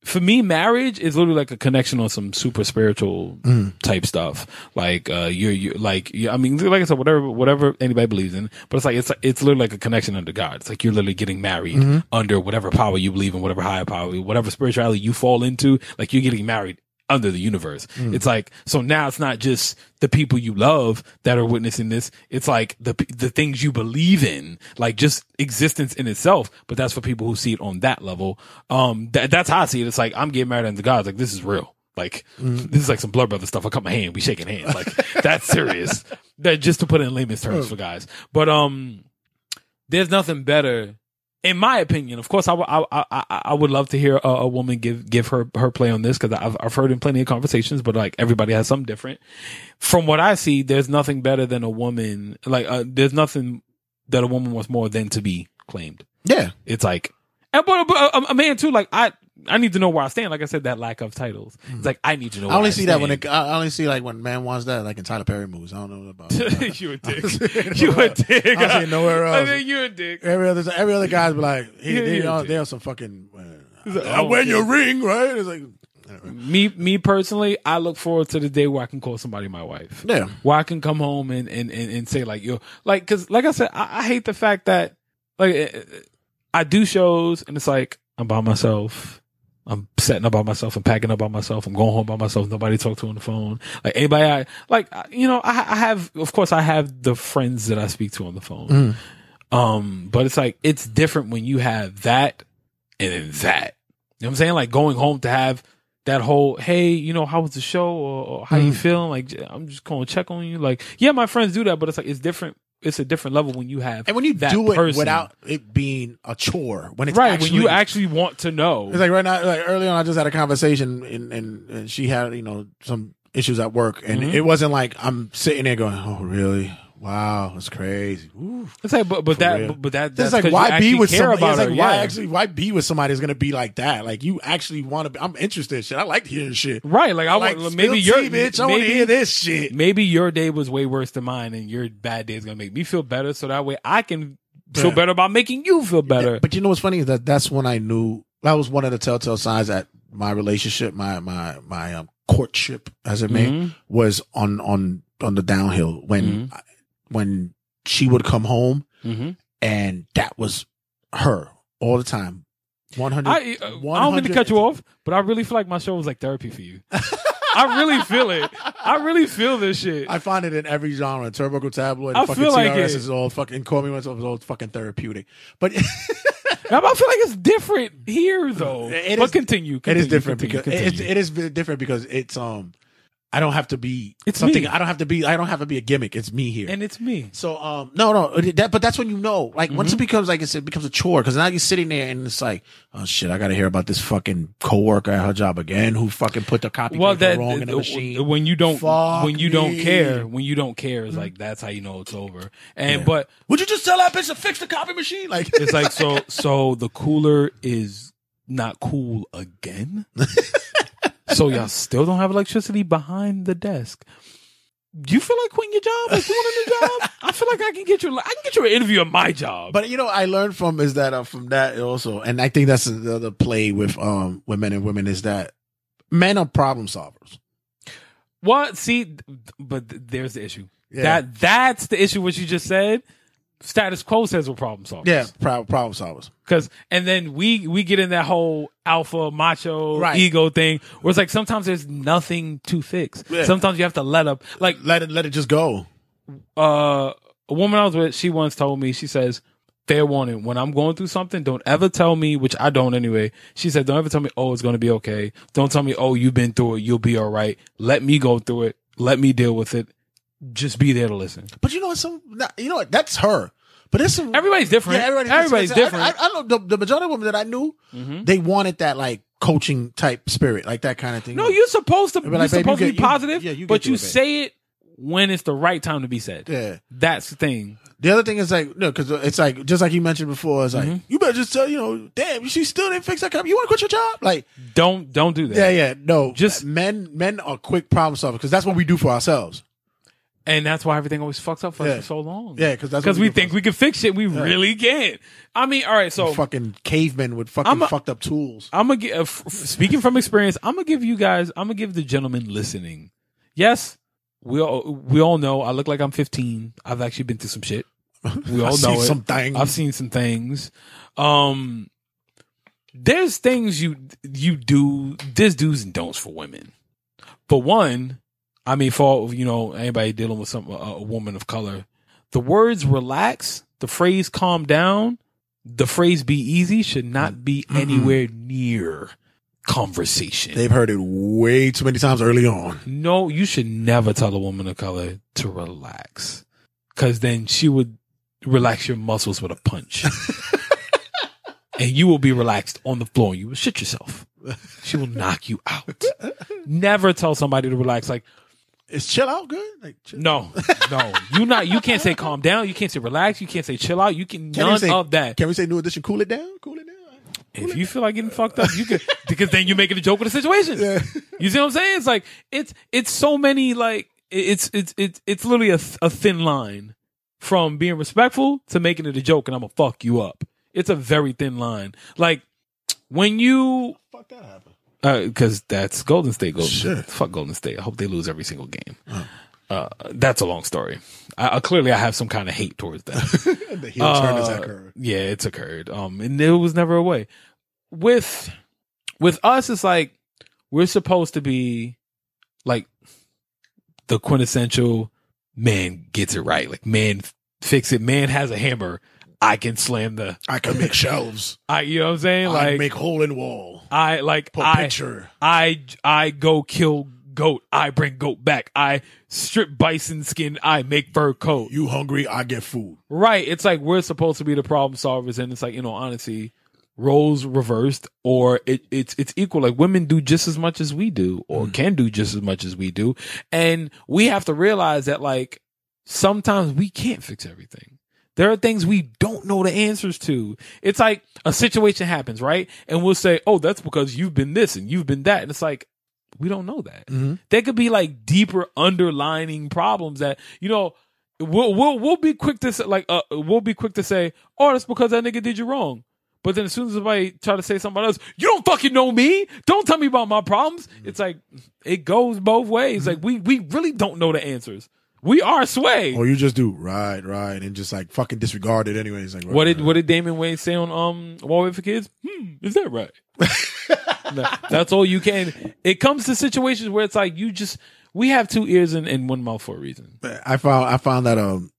for me, marriage is literally like a connection on some super spiritual Mm. type stuff. Like uh, you're you like you, I mean, like I said, whatever whatever anybody believes in, but it's like it's it's literally like a connection under God. It's like you're literally getting married Mm-hmm. under whatever power you believe in, whatever higher power, whatever spirituality you fall into. Like you're getting married under the universe. Mm. It's like so now it's not just the people you love that are witnessing this. It's like the the things you believe in, like just existence in itself. But that's for people who see it on that level. Um, that, that's how I see it. It's like I'm getting married under God. Like this is real. Like Mm. this is like some blood brother stuff. I cut my hand, we shaking hands. Like that's serious. That just to put it in layman's terms for guys. But um, there's nothing better, in my opinion. Of course, I would I I, I- I would love to hear a, a woman give give her her play on this because I've I've heard in plenty of conversations, but like everybody has something different. From what I see, there's nothing better than a woman. Like uh, there's nothing that a woman wants more than to be claimed. Yeah. It's like, and but, but a, a man too. Like I, I need to know where I stand. Like I said, that lack of titles. It's like I need to know. I only see that when it, I only see like when man wants that, like in Tyler Perry movies. I don't know about. I you a dick. you a dick. I don't see nowhere I else. think you a dick. Every other every other guy's be like, he, Yeah, they, are they are some fucking. Uh, like, I oh, wear your ring, right? It's like, Me, me personally, I look forward to the day where I can call somebody my wife. yeah, where I can come home and and and, and say like yo like because like I said I, I hate the fact that like eh, eh, I do shows and it's like I'm by myself. I'm setting up by myself. I'm packing up by myself. I'm going home by myself. Nobody talk to on the phone. Like anybody, I like you know. I, I have, of course, I have the friends that I speak to on the phone. Um, but it's like it's different when you have that and then that. You know what I'm saying? Like going home to have that whole, hey, you know, how was the show or, or how you feeling? Like I'm just going to check on you. Like, yeah, my friends do that, but it's like it's different. It's a different level when you have and when you do it person. without it being a chore, when it's right actually, when you actually want to know. It's like right now, like early on, I just had a conversation and, and, and she had, you know, some issues at work. And Mhm. it wasn't like I'm sitting there going, oh, really? Wow, that's crazy. Ooh. It's like, but but that real. but, that that's It's like why be with somebody? about It's like why yeah. actually why be with somebody that's gonna be like that? Like you actually want to. be I'm interested. in Shit, I like hearing shit. right? Like I like want maybe maybe your bitch. I want to maybe- hear this shit. maybe your day was way worse than mine and your bad day is going to make me feel better so that way I can feel better about making you feel better. But you know what's funny is that that's when I knew that was one of the telltale signs that my relationship, my my my um, courtship, as it may, Mhm. was on on on the downhill when Mhm. I- when she would come home Mhm. and that was her all the time. One hundred. I, uh, I don't mean to cut you off, but I really feel like my show was like therapy for you. I really feel it. I really feel this shit. I find it in every genre. Turbo Tabloid, I fucking feel like TRS it. is all fucking. Call me myself is all fucking therapeutic. But I feel like it's different here, though. It but is- continue, it continue. is different continue, because continue. it is very different because it's um. I don't have to be It's something. me. I don't have to be. I don't have to be a gimmick. It's me here. and it's me. So um no no that but that's when you know like once it Mm-hmm. becomes like it becomes a chore because now you're sitting there and it's like oh shit I got to hear about this fucking coworker at her job again who fucking put the copy Well, that wrong in the uh, machine. when you don't Fuck when you don't care when you don't care is like that's how you know it's over. And Yeah. but Would you just tell that bitch to fix the copy machine? Like it's like so so the cooler is not cool again. so y'all still don't have electricity behind the desk. Do you feel like quitting your job, like doing a new job? I feel like I can get you. I can get you an interview at my job. But you know, I learned from is that uh, from that also, and I think that's the other play with um with men and women is that men are problem solvers. what? See, but there's the issue. Yeah. That that's the issue. What you just said. Status quo says we're problem solvers. Yeah, pro- problem solvers. Cause and then we we get in that whole alpha macho Right. ego thing where it's like sometimes there's nothing to fix. Yeah. Sometimes you have to let up. Like Let it let it just go. uh a woman I was with, she once told me, she says, fair warning, when I'm going through something, don't ever tell me, which I don't anyway. She said, don't ever tell me, oh, it's gonna be okay. Don't tell me, oh, you've been through it, you'll be all right. Let me go through it. Let me deal with it. Just be there to listen. But you know what? Some you know what? That's her. But there's some Everybody's different. Yeah, everybody, Everybody's different. I, I, know the, the majority of women that I knew, Mhm. they wanted that like coaching type spirit, like that kind of thing. No, you're supposed to. Be You're like, babe, you supposed to get- be you- positive, yeah, you but you it, say it when it's the right time to be said. Yeah. That's the thing. The other thing is like no, because it's like just like you mentioned before, it's like Mhm. you better just tell you know, damn, she still didn't fix that copy. You want to quit your job? Like, Don't don't do that. yeah, yeah, no, just men. Men are quick problem solvers because that's what we do for ourselves. And that's why everything always fucks up for us Yeah. for so long. Yeah, because that's Because we do think we can fix it, we really can't. I mean, all right. So fucking cavemen with fucking I'm a- fucked up tools. I'm gonna give. Uh, f- f- speaking from experience, I'm gonna give you guys. I'm gonna give the gentleman listening. Yes, we all we all know. I look like I'm 15. I've actually been through some shit. We all I've know seen it. some things. I've seen some things. Um, there's things you you do. There's do's and don'ts for women. For one, I mean, for you know anybody dealing with some a, a woman of color, the words "relax," the phrase "calm down," the phrase "be easy" should not be anywhere near conversation. They've heard it way too many times early on. No, you should never tell a woman of color to relax. Cause then she would relax your muscles with a punch. and you will be relaxed on the floor and you will shit yourself. She will knock you out. Never tell somebody to relax. Like, Is chill out good? Like, chill. no, no, you not, you can't say calm down. You can't say relax. You can't say chill out. You can, Can none say- of that. Can we say new edition? Cool it down. Cool it down. if you feel like getting fucked up, you could because then you're making a joke with the situation. You see what I'm saying? It's like it's it's so many like it's it's it's it's literally a, a thin line from being respectful to making it a joke and I'm gonna fuck you up. It's a very thin line. Like when you Fuck that happened. Because that's Golden State. Golden Sure. fuck Golden State. I hope they lose every single game. Uh, that's a long story. I, I, clearly, I have some kind of hate towards them. The heel turn is Uh, occurring. Yeah, it's occurred. Um, and it was never away. With with us, it's like we're supposed to be like the quintessential man gets it right. Like man fix it. Man has a hammer. I can slam the. I can make shelves. I you know what I'm saying? I Like make hole in wall. I like Put I picture. I I go kill goat. I bring goat back. I strip bison skin. I make fur coat. You hungry? I get food. Right. It's like we're supposed to be the problem solvers, and it's like you know, honestly, roles reversed, or it, it's it's equal. Like women do just as much as we do, or mm. can do just as much as we do, and we have to realize that like sometimes we can't fix everything. There are things we don't know the answers to. It's like a situation happens, right? And we'll say, "Oh, that's because you've been this and you've been that," and it's like we don't know that. Mm-hmm. There could be like deeper underlining problems that you know. We'll we'll we'll be quick to say, like uh we'll be quick to say, "Oh, that's because that nigga did you wrong." But then as soon as somebody try to say something else, you don't fucking know me. Don't tell me about my problems. Mm-hmm. It's like it goes both ways. Mm-hmm. Like we we really don't know the answers. We are sway. Or you just do right, right, and just like fucking disregard it anyways. Like, right, What did right. what did Damon Wayans say on um Wall for Kids? Hmm, is that right? No, that's all you can. It comes to situations where it's like you just we have two ears and, and one mouth for a reason. I found I found that um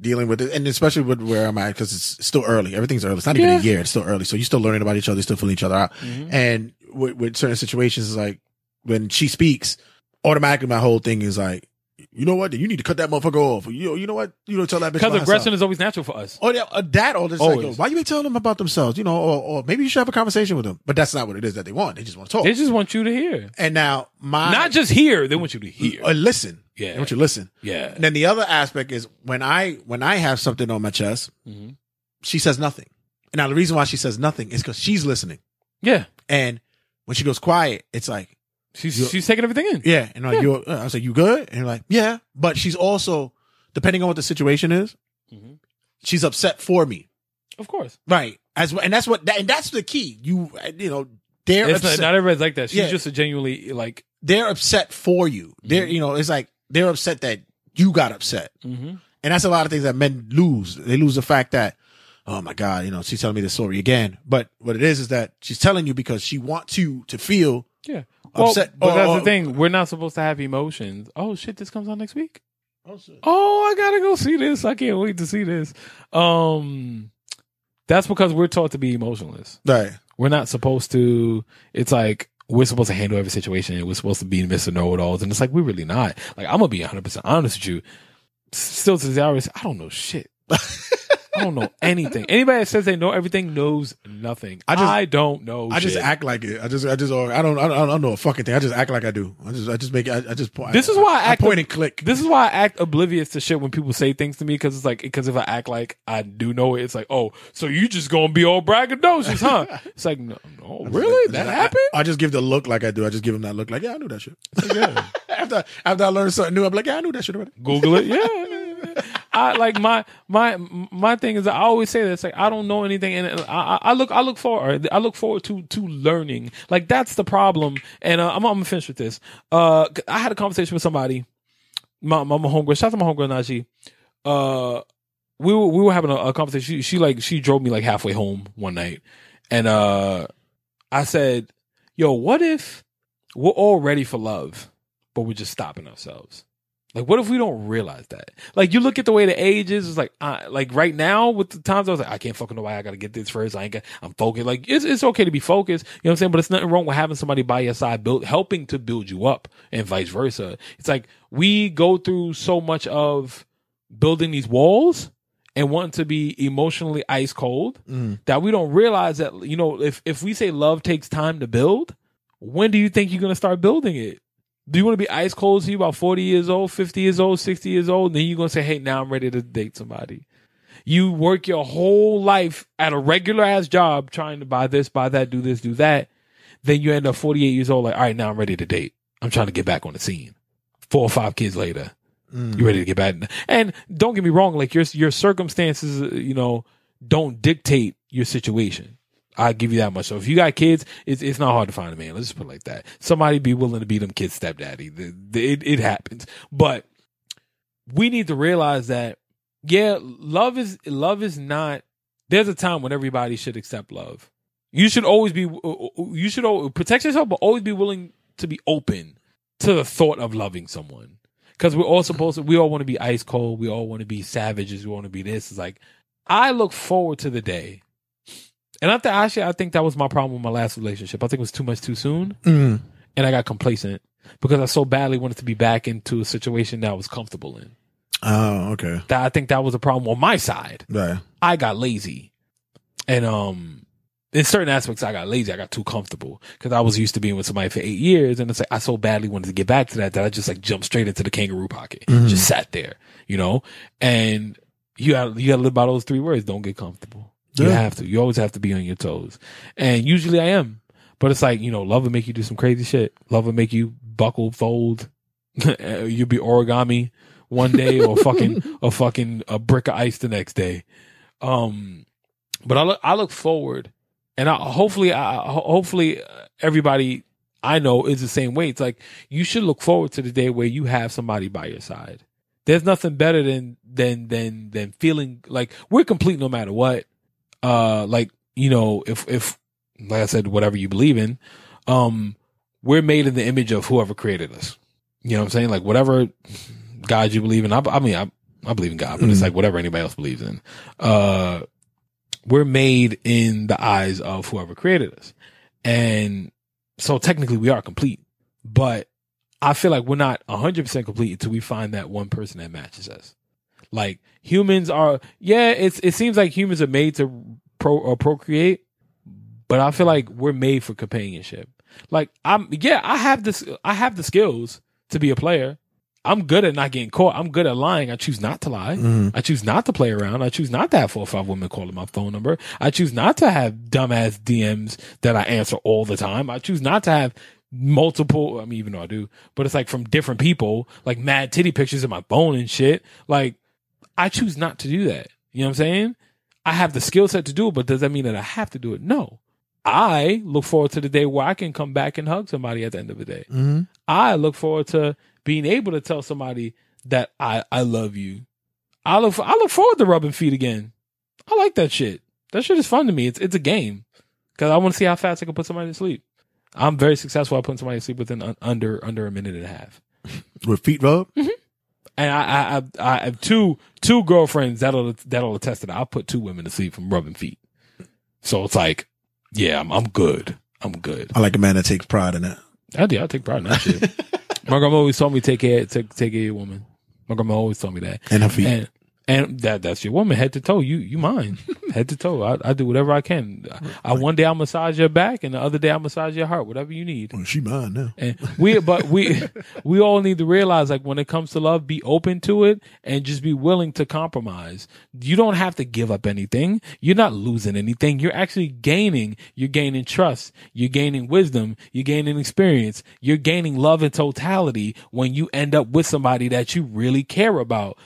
dealing with it, and especially with where I'm at because it's still early. Everything's early. It's not even Yeah. a year. It's still early, so you're still learning about each other, still feeling each other out. Mm-hmm. And with, with certain situations, it's like when she speaks, automatically my whole thing is like, you know what? You need to cut that motherfucker off. You you know what? You don't tell that bitch Because aggression herself. is always natural for us. Or that, or that, or just like, Always. why you ain't telling them about themselves? You know, or, or maybe you should have a conversation with them. But that's not what it is that they want. They just want to talk. They just want you to hear. and now my Not just hear, they want you to hear. or listen. Yeah. They want you to listen. Yeah. And then the other aspect is when I when I have something on my chest, Mm-hmm. she says nothing. And now the reason why she says nothing is because she's listening. Yeah. And when she goes quiet, it's like, She's she's taking everything in. yeah. And like, you I was like, you good? And you're like, yeah. But she's also, depending on what the situation is, Mhm. she's upset for me. Of course. Right. As and that's what that, and that's the key. You you know, they're It's not, upset, not everybody's like that. She's Yeah. just a genuinely like they're upset for you. They're you know, it's like they're upset that you got upset. mhm. And that's a lot of things that men lose. They lose the fact that, oh my God, you know, she's telling me this story again. But what it is is that she's telling you because she wants you to feel Yeah. Well, Upset- but or- that's or- the thing. We're not supposed to have emotions. Oh shit, this comes out next week. Oh, shit. Oh, I gotta go see this. I can't wait to see this. Um that's because we're taught to be emotionless. right. We're not supposed to it's like we're supposed to handle every situation and we're supposed to be Mr. Know It Alls. And it's like we're really not. Like I'm gonna be hundred percent honest with you. Still to this hour, I don't know shit. I don't know anything. Anybody that says they know everything knows nothing. I, I don't know. I just shit. act like it. I just, I just, I don't, I don't, I don't know a fucking thing. I just act like I do. I just, I just make it. I, I just point. This is why I act- point and click. This is why I act oblivious to shit when people say things to me because it's like because if I act like I do know it, it's like oh, so you just gonna be all braggadocious, huh? it's like no, no, really, that happened. I, just give the look like I do. I just give him that look like, yeah, I knew that shit. Like, yeah. after, after I learned something new, I'm like, yeah, I knew that shit already. Google it, yeah. I like my my my thing is I always say this like I don't know anything and I, I look I look forward I look forward to to learning. Like that's the problem. And uh, I'm I'm gonna finish with this. Uh I had a conversation with somebody my my, my homegirl shout out to my homegirl Najee. Uh we were we were having a, a conversation. She, she like she drove me like halfway home one night. And uh I said yo what if we're all ready for love but we're just stopping ourselves like, what if we don't realize that? Like, you look at the way the age is. It's like, uh, like right now with the times, I was like, I can't fucking know why I gotta get this first. I ain't got. I'm focused. Like, it's it's okay to be focused. You know what I'm saying? But it's nothing wrong with having somebody by your side, build helping to build you up, and vice versa. It's like we go through so much of building these walls and wanting to be emotionally ice cold that we don't realize that you know if if we say love takes time to build, when do you think you're gonna start building it? Do you want to be ice cold to you about 40 years old, 50 years old, 60 years old? And then you're going to say, hey, now I'm ready to date somebody. You work your whole life at a regular ass job trying to buy this, buy that, do this, do that. Then you end up 48 years old, like, all right, now I'm ready to date. I'm trying to get back on the scene. Four or five kids later, Mm. you're ready to get back. And don't get me wrong, like your your circumstances, you know, don't dictate your situation. I give you that much. So if you got kids, it's it's not hard to find a man. Let's just put it like that. Somebody be willing to be them kids' stepdaddy. The- the- It it happens, but we need to realize that yeah, love is love is not. There's a time when everybody should accept love. You should always be. Uh, uh, uh, you should al- protect yourself, but always be willing to be open to the thought of loving someone. Because we're all supposed to. We all want to be ice cold. We all want to be savages. We want to be this. It's like I look forward to the day. And I th- actually, I think that was my problem with my last relationship. I think it was too much too soon, Mm. and I got complacent because I so badly wanted to be back into a situation that I was comfortable in. Oh, okay. That I think that was a problem on my side. Right. I got lazy, and um, in certain aspects, I got lazy. I got too comfortable because I was used to being with somebody for eight years, and it's like I so badly wanted to get back to that that I just like jumped straight into the kangaroo pocket, just sat there, you know. And you got you got to live by those three words: don't get comfortable. You Yeah. have to. You always have to be on your toes, and usually I am. But it's like you know, love will make you do some crazy shit. Love will make you buckle, fold. You'll be origami one day, or fucking, a fucking a brick of ice the next day. Um, but I look, I look forward, and I hopefully, I hopefully everybody I know is the same way. It's like you should look forward to the day where you have somebody by your side. There's nothing better than than than than feeling like we're complete no matter what. Uh, like you know, if if like I said, whatever you believe in, um, we're made in the image of whoever created us. You know what I'm saying? Like whatever God you believe in. I, I mean, I, I believe in God, but it's Mhm. like whatever anybody else believes in. Uh, we're made in the eyes of whoever created us. And so technically we are complete, but I feel like we're not hundred percent complete until we find that one person that matches us. Like humans are, yeah, it's, it seems like humans are made to pro or procreate, but I feel like we're made for companionship. Like I'm, yeah, I have this, I have the skills to be a player. I'm good at not getting caught. I'm good at lying. I choose not to lie. Mhm. I choose not to play around. I choose not to have four or five women calling my phone number. I choose not to have dumbass DMs that I answer all the time. I choose not to have multiple, I mean, even though I do, but it's like from different people, like mad titty pictures in my phone and shit. Like, I choose not to do that. You know what I'm saying? I have the skill set to do it, but does that mean that I have to do it? No. I look forward to the day where I can come back and hug somebody at the end of the day. Mhm. I look forward to being able to tell somebody that I, I love you. I look I look forward to rubbing feet again. I like that shit. That shit is fun to me. It's it's a game because I want to see how fast I can put somebody to sleep. I'm very successful at putting somebody to sleep within un, under under a minute and a half. With feet rub? And I I I, I have two two girlfriends that'll that'll attest to that. I'll put two women to sleep from rubbing feet. So it's like, yeah, I'm I'm good. I'm good. I like a man that takes pride in that. I do. I take pride in that shit. My grandma always told me take care, take take care of your woman. My grandma always told me that. And her feet. And and that that's your woman, head to toe. You you mine, head to toe. I, I do whatever I can. I, one day I'll massage your back, and the other day I'll massage your heart. Whatever you need. Well, she mine now. And we, but we, we all need to realize, like, when it comes to love, be open to it and just be willing to compromise. You don't have to give up anything. You're not losing anything. You're actually gaining. You're gaining trust. You're gaining wisdom. You're gaining experience. You're gaining love in totality when you end up with somebody that you really care about.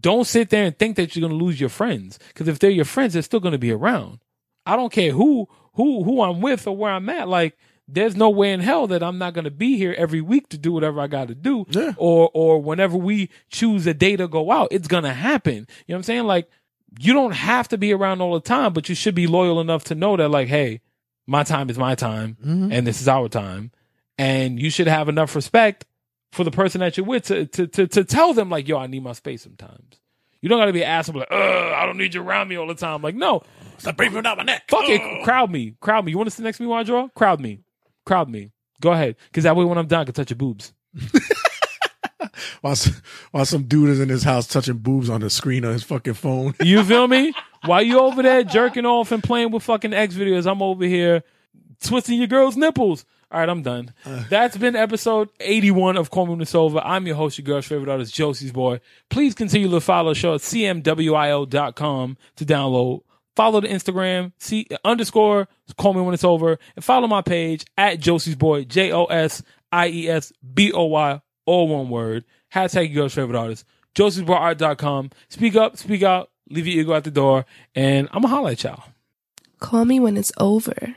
Don't sit there and think that you're going to lose your friends. Cause if they're your friends, they're still going to be around. I don't care who, who, who I'm with or where I'm at. Like, there's no way in hell that I'm not going to be here every week to do whatever I got to do. Yeah. Or, or whenever we choose a day to go out, it's going to happen. You know what I'm saying? Like, you don't have to be around all the time, but you should be loyal enough to know that, like, hey, my time is my time Mhm. and this is our time. And you should have enough respect for the person that you're with to, to, to, to tell them, like, yo, I need my space sometimes. You don't got to be an asshole like, uh, I don't need you around me all the time. Like, no, Stop breathing down my neck. Fuck it. Crowd me. Crowd me. You want to sit next to me while I draw? Crowd me. Crowd me. Go ahead. Because that way when I'm done, I can touch your boobs. While, s- while some dude is in his house touching boobs on the screen on his fucking phone. You feel me? While you over there jerking off and playing with fucking X videos, I'm over here twisting your girl's nipples. All right, I'm done. That's been episode 81 of Call Me When It's Over. I'm your host, your girl's favorite artist, Josie's Boy. Please continue to follow the show at cmwio.com to download. Follow the Instagram, C underscore, call me when it's over, and follow my page at Josie's Boy, J O S I E S B O Y, all one word. Hashtag your girl's favorite artist. Josie'sBoyArt.com. Speak up, speak out, leave your ego at the door, and I'm going to holler at y'all. Call me when it's over.